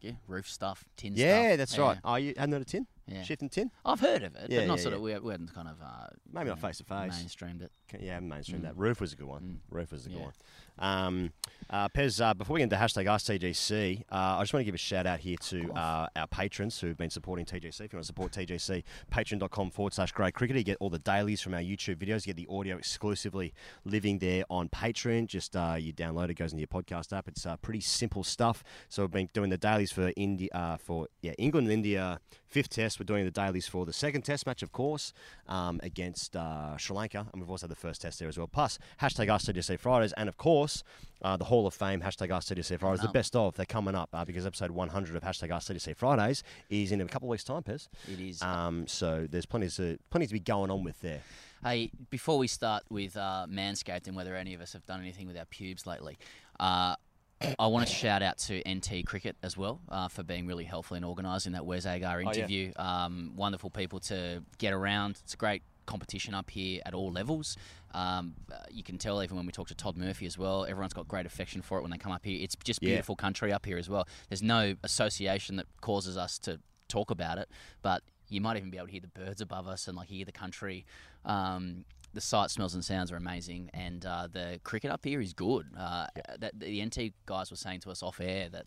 Yeah, roof stuff, tin Yeah, stuff. that's right. Oh, you hadn't heard of tin? Yeah. Shifting tin? I've heard of it, Yeah, but not yeah, sort yeah. of. We, we hadn't kind of uh, Maybe not face to face. Mainstreamed it. Yeah, mainstreamed Mm. that. Roof was a good one. Roof was a good Yeah. one. Um, uh, Pez, uh, before we get into hashtag AskTGC, uh, I just want to give a shout out here to uh, our patrons who've been supporting TGC. If you want to support TGC, patreon.com forward slash grey cricket. You get all the dailies from our YouTube videos. You get the audio exclusively living there on Patreon. Just uh, you download it, goes into your podcast app. It's uh, pretty simple stuff. So we've been doing the dailies for India, uh, for yeah England and India fifth test. We're doing the dailies for the second test match, of course, um, against uh, Sri Lanka, and we've also had the first test there as well. Plus hashtag AskTGC Fridays, and of course uh, the Hall of Fame hashtag AskTGC Fridays, the Um, best of. They're coming up uh, because episode 100 of hashtag AskTGC Fridays is in a couple of weeks' time, Pez. It is. Um, so there's plenty to plenty to be going on with there. Hey, before we start with uh, Manscaped and whether any of us have done anything with our pubes lately, uh, I want to shout out to NT Cricket as well uh, for being really helpful in organising that Wes Agar Oh, yeah. interview. um, wonderful people to get around. It's a great competition up here at all levels. Um, uh, you can tell even when we talk to Todd Murphy as well, everyone's got great affection for it when they come up here. It's just Yeah. beautiful country up here as well. There's no association that causes us to talk about it, but you might even be able to hear the birds above us and like hear the country. Um, the sight, smells, and sounds are amazing, and uh, the cricket up here is good. Uh, that, the NT guys were saying to us off air that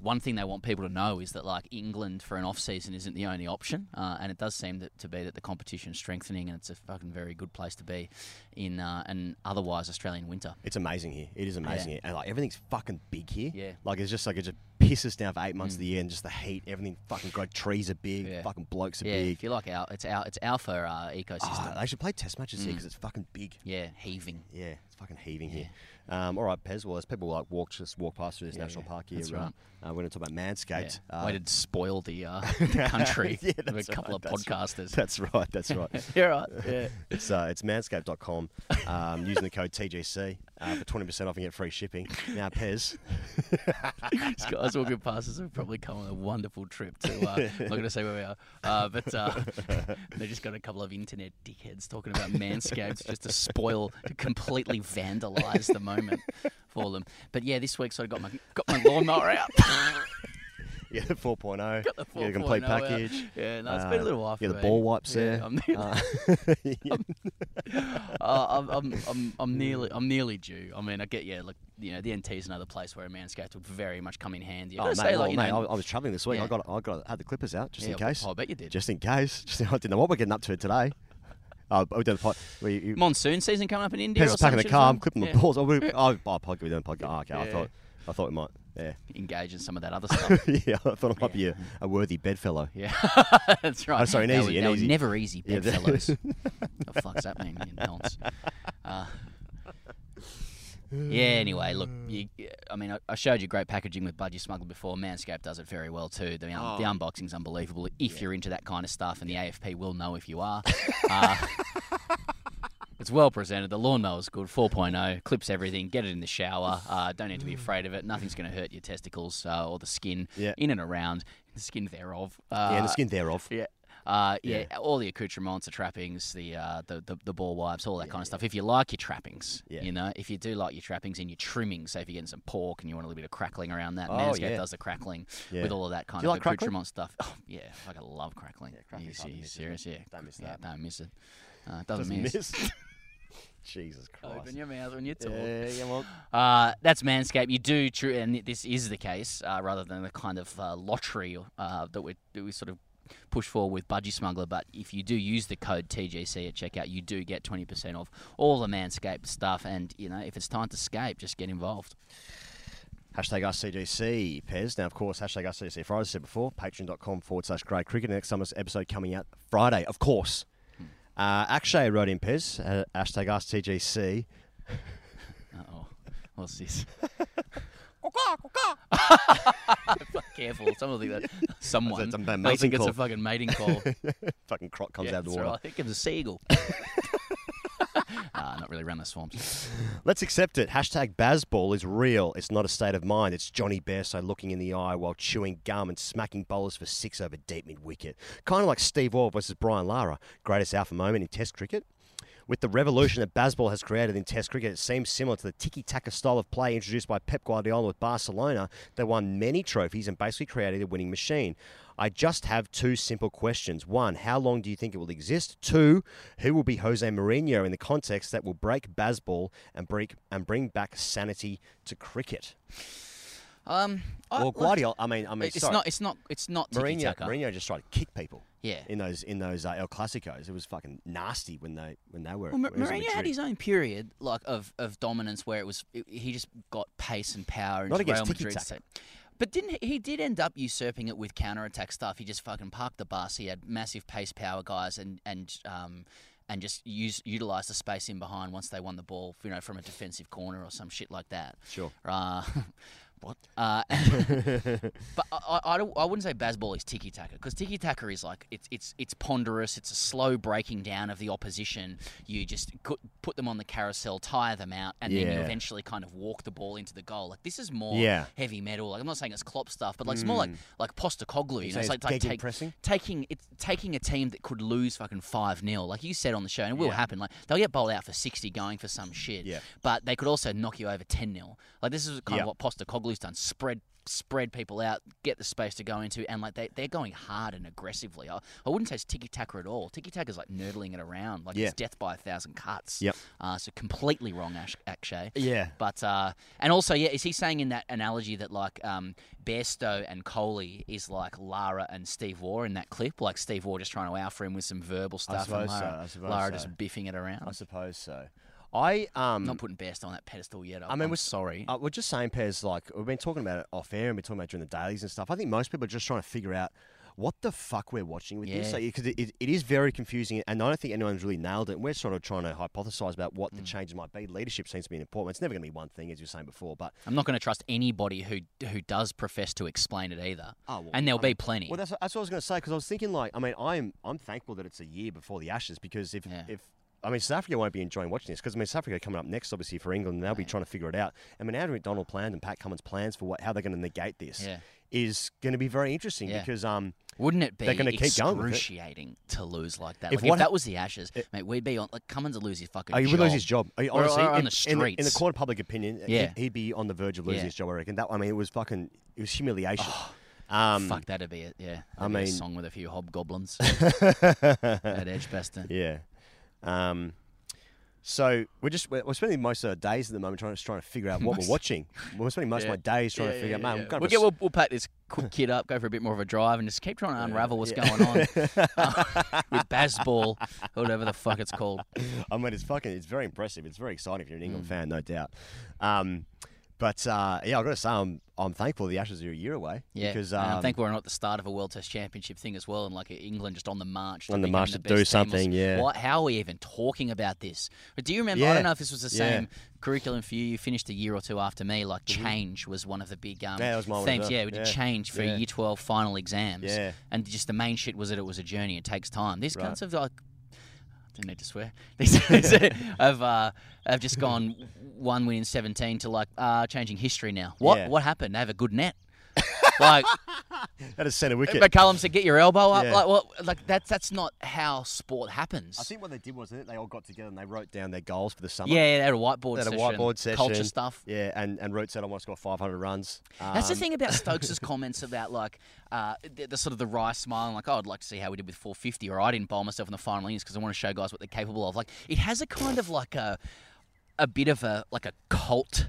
one thing they want people to know is that like England for an off season isn't the only option, uh, and it does seem that, to be that the competition's strengthening, and it's a fucking very good place to be in uh, an otherwise Australian winter. It's amazing here. It is amazing Yeah. here, and like everything's fucking big here. Yeah. like it's just like it just pisses down for eight months Mm. of the year, and just the heat, everything fucking great. Trees are big, Yeah. fucking blokes are Yeah, big. if you like our, it's our, it's alpha uh, ecosystem. Ah, they should play test matches here Mm. because it's fucking big. Yeah, heaving. Yeah, it's fucking heaving here. Um, all right, Pez. Well, as people like walk just walk past through this Yeah, national yeah, park here, uh, right. uh, we're going to talk about Manscaped. Yeah. Uh, Way to spoil the, uh, the country yeah, with a couple right, of podcasters. That's right. That's right. You're right, yeah. It's uh, it's manscaped.com. Um, using the code TGC uh, for twenty percent off and get free shipping. Now, Pez. These guys walking past us have probably come on a wonderful trip to. Uh, I'm not going to say where we are, uh, but uh, they just got a couple of internet dickheads talking about manscapes just to spoil, to completely vandalise the moment for them. But yeah, this week so I got my got my lawnmower out. Yeah, the 4.0. Got the You get a complete 4.0 out. package. Yeah, no, it's been a little while Yeah, the me. ball wipes Yeah, there. I'm nearly- Uh, uh, I'm, I'm, I'm, I'm nearly, I'm nearly due. I mean, I get yeah. Look, you know, the NT is another place where a manscaped would very much come in handy. I Oh, mate, say, like, well, mate, know, I, I was travelling this week. yeah. I got I got had the clippers out just in case. I bet you did. Just in case. Just I didn't know what we're getting up to today. Oh, we did the pod. We, you, monsoon season coming up in India. Is packing the car. I'm clipping the balls. Oh, we, oh, oh, podcast. We done podcast. Oh, okay. I thought I thought we might. Yeah. engage in some of that other stuff. yeah, I thought it might be a, a worthy bedfellow. Yeah, that's right. Oh, sorry, an They easy, were- an they were easy. never easy Yeah, they- bedfellows. the fuck's that mean, you nonce? Uh, yeah. Anyway, look. You, I mean, I, I showed you great packaging with Budgy Smuggler before. Manscaped does it very well too. The, um, the Oh. unboxing's unbelievable. If you're into that kind of stuff, and the AFP will know if you are. Uh, It's well presented. The lawnmower's good. 4.0 clips everything. Get it in the shower. Uh, don't need to be afraid of it. Nothing's going to hurt your testicles uh, or the skin Yeah. in and around the skin thereof. Uh, Yeah, the skin thereof. Yeah. Uh, yeah, all the accoutrements, the trappings, the, uh, the the the ball wipes, all that kind of stuff. If you like your trappings, Yeah. you know, if you do like your trappings and your trimmings, say if you're getting some pork and you want a little bit of crackling around that, Oh, Manscaped yeah. does the crackling Yeah. with all of that kind Do of like crackling? accoutrement stuff. Oh, yeah, like I love crackling. Yeah, crackling's hard to you, miss, isn't serious? Yeah, Don't miss yeah, that. don't miss it. Uh, it doesn't, Doesn't miss. miss. Jesus Christ. Open your mouth when you talk. Yeah, yeah, well. Uh, that's Manscaped. You do true, and this is the case, uh, rather than the kind of uh, lottery uh, that we that we sort of push for with Budgy Smuggler. But if you do use the code TGC at checkout, you do get twenty percent off all the Manscaped stuff. And you know, if it's time to scape, just get involved. Hashtag AskTGC, Pez. Now, of course, hashtag AskTGC Friday, as I said before, patreon.com forward slash grey cricket. Next summer's episode coming out Friday, of course. Uh, Akshay wrote in, Pez, uh, hashtag AskTGC. Uh oh, what's this? Careful, someone will think that someone That's a thinks mating it's call. a fucking mating call. Fucking croc comes yeah, out of the that's water. right. I think it was a seagull. Ah, not really around the swamps. Let's accept it. Hashtag Bazball is real. It's not a state of mind. It's Jonny Bairstow looking in the eye while chewing gum and smacking bowlers for six over deep mid wicket. Kind of like Steve Waugh versus Brian Lara. Greatest alpha moment in Test cricket. With the revolution that Bazball has created in Test cricket, it seems similar to the tiki-taka style of play introduced by Pep Guardiola with Barcelona. They won many trophies and basically created a winning machine. I just have two simple questions. One, how long do you think it will exist? Two, who will be Jose Mourinho in the context that will break Bazball and break and bring back sanity to cricket? Um, I- Well, Guardiola. I mean, I mean, it's sorry. not. It's not. It's not. Mourinho. Mourinho just tried to kick people. Yeah. In those in those uh, El Clasicos, it was fucking nasty when they when they were. Well, when he was at Mourinho had his own period like of, of dominance where it was it, he just got pace and power Not against Real Madrid's team. But didn't he, he did end up usurping it with counter attack stuff? He just fucking parked the bus. He had massive pace power guys and and um and just use utilize the space in behind once they won the ball, you know, from a defensive corner or some shit like that. Sure. Uh, what? Uh, but I, I, I, don't, I wouldn't say Bazball is tiki taka because tiki taka is like it's it's it's ponderous. It's a slow breaking down of the opposition. You just put, them on the carousel, tire them out, and then you eventually kind of walk the ball into the goal. Like this is more Yeah. heavy metal. Like I'm not saying it's Klopp stuff, but like it's more like Mm. like Postecoglou. You You know, it's like, like take, gegenpressing? taking it's taking a team that could lose fucking five 0 like you said on the show, and it will happen. Like they'll get bowled out for sixty going for some shit. Yeah. But they could also knock you over ten 0 Like this is kind Yeah. of what Postecoglou's done. Spread spread people out, get the space to go into, and like they they're going hard and aggressively. I, I wouldn't say it's tiki taka at all. Tiki taka is like nerdling it around, like Yeah. it's death by a thousand cuts. Yep. Uh, so completely wrong, Ash, Akshay. Yeah. But uh, and also, yeah, is he saying in that analogy that like um, Bairstow and Kohli is like Lara and Steve Waugh in that clip? Like Steve Waugh just trying to wow for him with some verbal stuff, and so, Lara, suppose Lara so. just biffing it around. I suppose so. I um not putting Bairstow on that pedestal yet. I mean, I'm we're sorry. Uh, we're just saying, Pez, like, we've been talking about it off air and we're talking about it during the dailies and stuff. I think most people are just trying to figure out what the fuck we're watching with this. Yeah. Because it, it, it is very confusing and I don't think anyone's really nailed it. And we're sort of trying to hypothesize about what Mm. the changes might be. Leadership seems to be an important. It's never going to be one thing, as you were saying before, but. I'm not going to trust anybody who who does profess to explain it either. Oh, well, and there'll I be mean- plenty. Well, that's, that's what I was going to say because I was thinking, like, I mean, I'm I'm thankful that it's a year before the Ashes because if if I mean, South Africa won't be enjoying watching this because I mean, South Africa coming up next, obviously for England, and they'll be trying to figure it out. I mean, Andrew McDonald planned and Pat Cummins plans for what how they're going to negate this Yeah. is going to be very interesting Yeah. because um, Wouldn't it be they're going to keep going it. excruciating to lose like that? If Like, If, that was the Ashes, mate, we'd be on. Like Cummins would lose his fucking. Oh, he would lose his job. I- Honestly, or on in, the streets. in, the, in the court of public opinion, Yeah. he'd, he'd be on the verge of losing Yeah. his job. I reckon. That I mean, it was fucking, it was humiliation. um, Fuck, that'd be it. Yeah, I That'd a mean- song with a few hobgoblins at Edgbaston. Yeah. Um, so we're just we're, we're spending most of our days at the moment trying to trying to figure out what we're watching. We're spending most Yeah. of my days trying Yeah, to figure out. Man, yeah. We'll, get, we'll, we'll pack this quick kid up, go for a bit more of a drive, and just keep trying to unravel what's yeah. going on uh, with Bazball, or whatever the fuck it's called. I mean, it's fucking, it's very impressive. It's very exciting if you're an England Mm. fan, no doubt. Um, but uh, yeah, I've got to say, I'm, I'm thankful the Ashes are a year away. Yeah, because um, I think we're not at the start of a World Test Championship thing as well, and like England just on the march. To On the march the to do something, yeah. What, how are we even talking about this? But do you remember? I don't know if this was the yeah. same curriculum for you. You finished a year or two after me. Like change was one of the big um. Yeah, that was mine themes. Yeah, we did Yeah. change for Yeah. Year Twelve final exams. Yeah. and just the main shit was that it was a journey. It takes time. These Right. kinds of like. Didn't need to swear. Have uh, have just gone one win in seventeen to like uh, changing history now. What Yeah. what happened? They have a good net. like that is centre wicket. McCullum said, "Get your elbow up." Yeah. Like, well, like that's that's not how sport happens. I think what they did was they all got together and they wrote down their goals for the summer. Yeah, yeah, they had a whiteboard They had a whiteboard session, culture stuff. Yeah, and and wrote said I want to score 500 runs. That's the Um, thing about Stokes' comments about like uh, the, the sort of the wry smile and like, oh, I'd like to see how we did with 450, or I didn't bowl myself in the final innings because I want to show guys what they're capable of. Like, it has a kind of like a a bit of a like a cult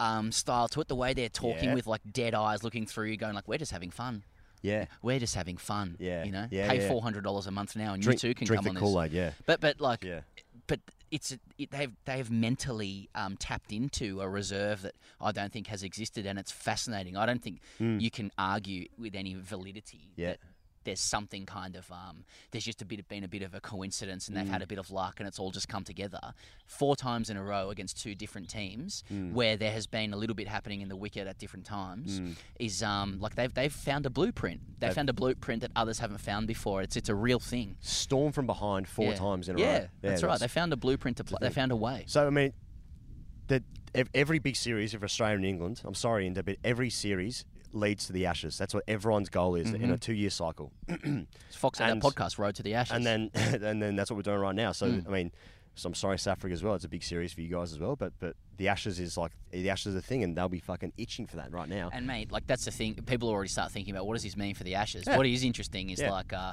um, style to it. The way they're talking Yeah. with like dead eyes looking through you, going like, we're just having fun. Yeah. We're just having fun. Yeah. You know, Yeah, pay yeah. four hundred dollars a month now, and Drink- you too can drink come the on this. Kool-Aid, yeah. But but like, Yeah. but it's it, they've they've mentally um, tapped into a reserve that I don't think has existed, and it's fascinating. I don't think Mm. you can argue with any validity. Yeah. that There's something kind of um, there's just a bit of been a bit of a coincidence, and they've Mm. had a bit of luck, and it's all just come together four times in a row against two different teams, Mm. where there has been a little bit happening in the wicket at different times. Mm. Is um, like they've they've found a blueprint. They've, They've- found a blueprint that others haven't found before. It's it's a real thing. Storm from behind four Yeah. times in a yeah, row. Yeah that's right. They found a blueprint to play. They found a way. So I mean, that every big series of Australia and England. I'm sorry, but every series leads to the Ashes. That's what everyone's goal is in a Mhm. two-year cycle. Fox had And- that podcast, Road to the Ashes. and then and then that's what we're doing right now. So Mm. I mean, so I'm sorry, South Africa as well. It's a big series for you guys as well. But but the Ashes is like the Ashes is a thing, and they'll be fucking itching for that right now. And mate, like that's the thing. People already start thinking about what does this mean for the Ashes. Yeah. What is interesting is Yeah. like uh,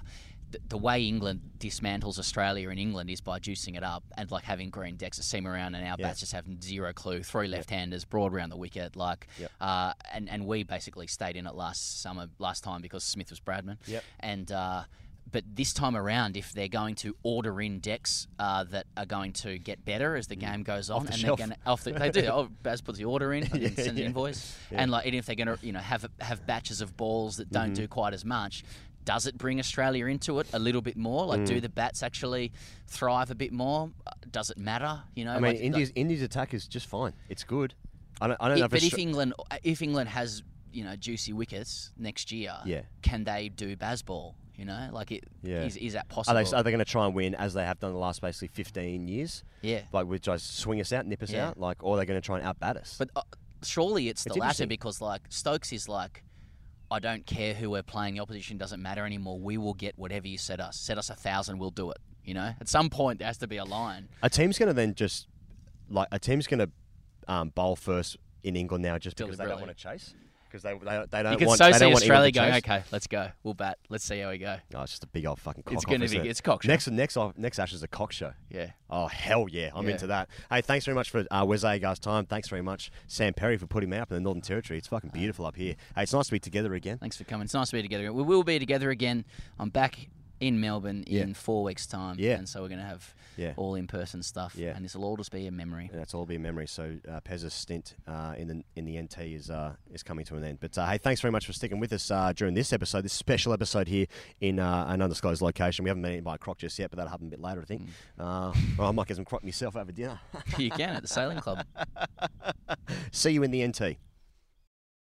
the, the way England dismantles Australia in England is by juicing it up and like having green decks that seam around, and our Yeah. bats just have zero clue. Three left-handers, broad around the wicket, like, Yep. uh, and and we basically stayed in it last summer, last time because Smith was Bradman. Yep. And uh, but this time around, if they're going to order in decks uh, that are going to get better as the game goes on, Mm. the and shelf. they're going off the, they do. Oh, Baz puts the order in, and Yeah, sends an yeah. invoice, Yeah. and like even if they're going to you know have have batches of balls that don't Mhm. do quite as much. Does it bring Australia into it a little bit more? Like, do Mm. the bats actually thrive a bit more? Does it matter? You know, I mean, like- India's India's attack is just fine. It's good. I don't, I don't it- know if but if England, if England has you know juicy wickets next year, Yeah. can they do Bazball? You know, like it is Yeah. is that Are possible? they, are they going to try and win as they have done the last basically 15 years? Yeah. Like, which just swing us out, nip us Yeah. out? Like, or are they going to try and outbat us? But uh, surely it's the latter because like Stokes is like, I don't care who we're playing. The opposition doesn't matter anymore. We will get whatever you set us. Set us a thousand, we'll do it. You know, at some point there has to be a line. A team's going to then just, like, a team's going to um, bowl first in England now just because they don't want to chase. Because they, they they don't You can want. so see Australia going, okay, let's go. We'll bat. Let's see how we go. Oh, it's just a big old fucking cock show. It's gonna be- it's cock show. Next, next, off- next Ash is a cock show. Yeah. Oh hell yeah, I'm Yeah. into that. Hey, thanks very much for uh, Wes Agar's time. Thanks very much, Sam Perry, for putting me up in the Northern Territory. It's fucking beautiful up here. Hey, it's nice to be together again. Thanks for coming. It's nice to be together. We will be together again. I'm back in Melbourne Yeah. in four weeks' time. Yeah. And so we're going to have Yeah. all in person stuff. Yeah. And this will all just be a memory. And that's all be a memory. So uh, Pez's stint uh, in the in the NT is uh, is coming to an end. But uh, hey, thanks very much for sticking with us uh, during this episode, this special episode here in uh, an undisclosed location. We haven't been eaten by a croc just yet, but that'll happen a bit later, I think. Uh, well, I might get some croc myself over dinner. you can at the Sailing Club. See you in the NT.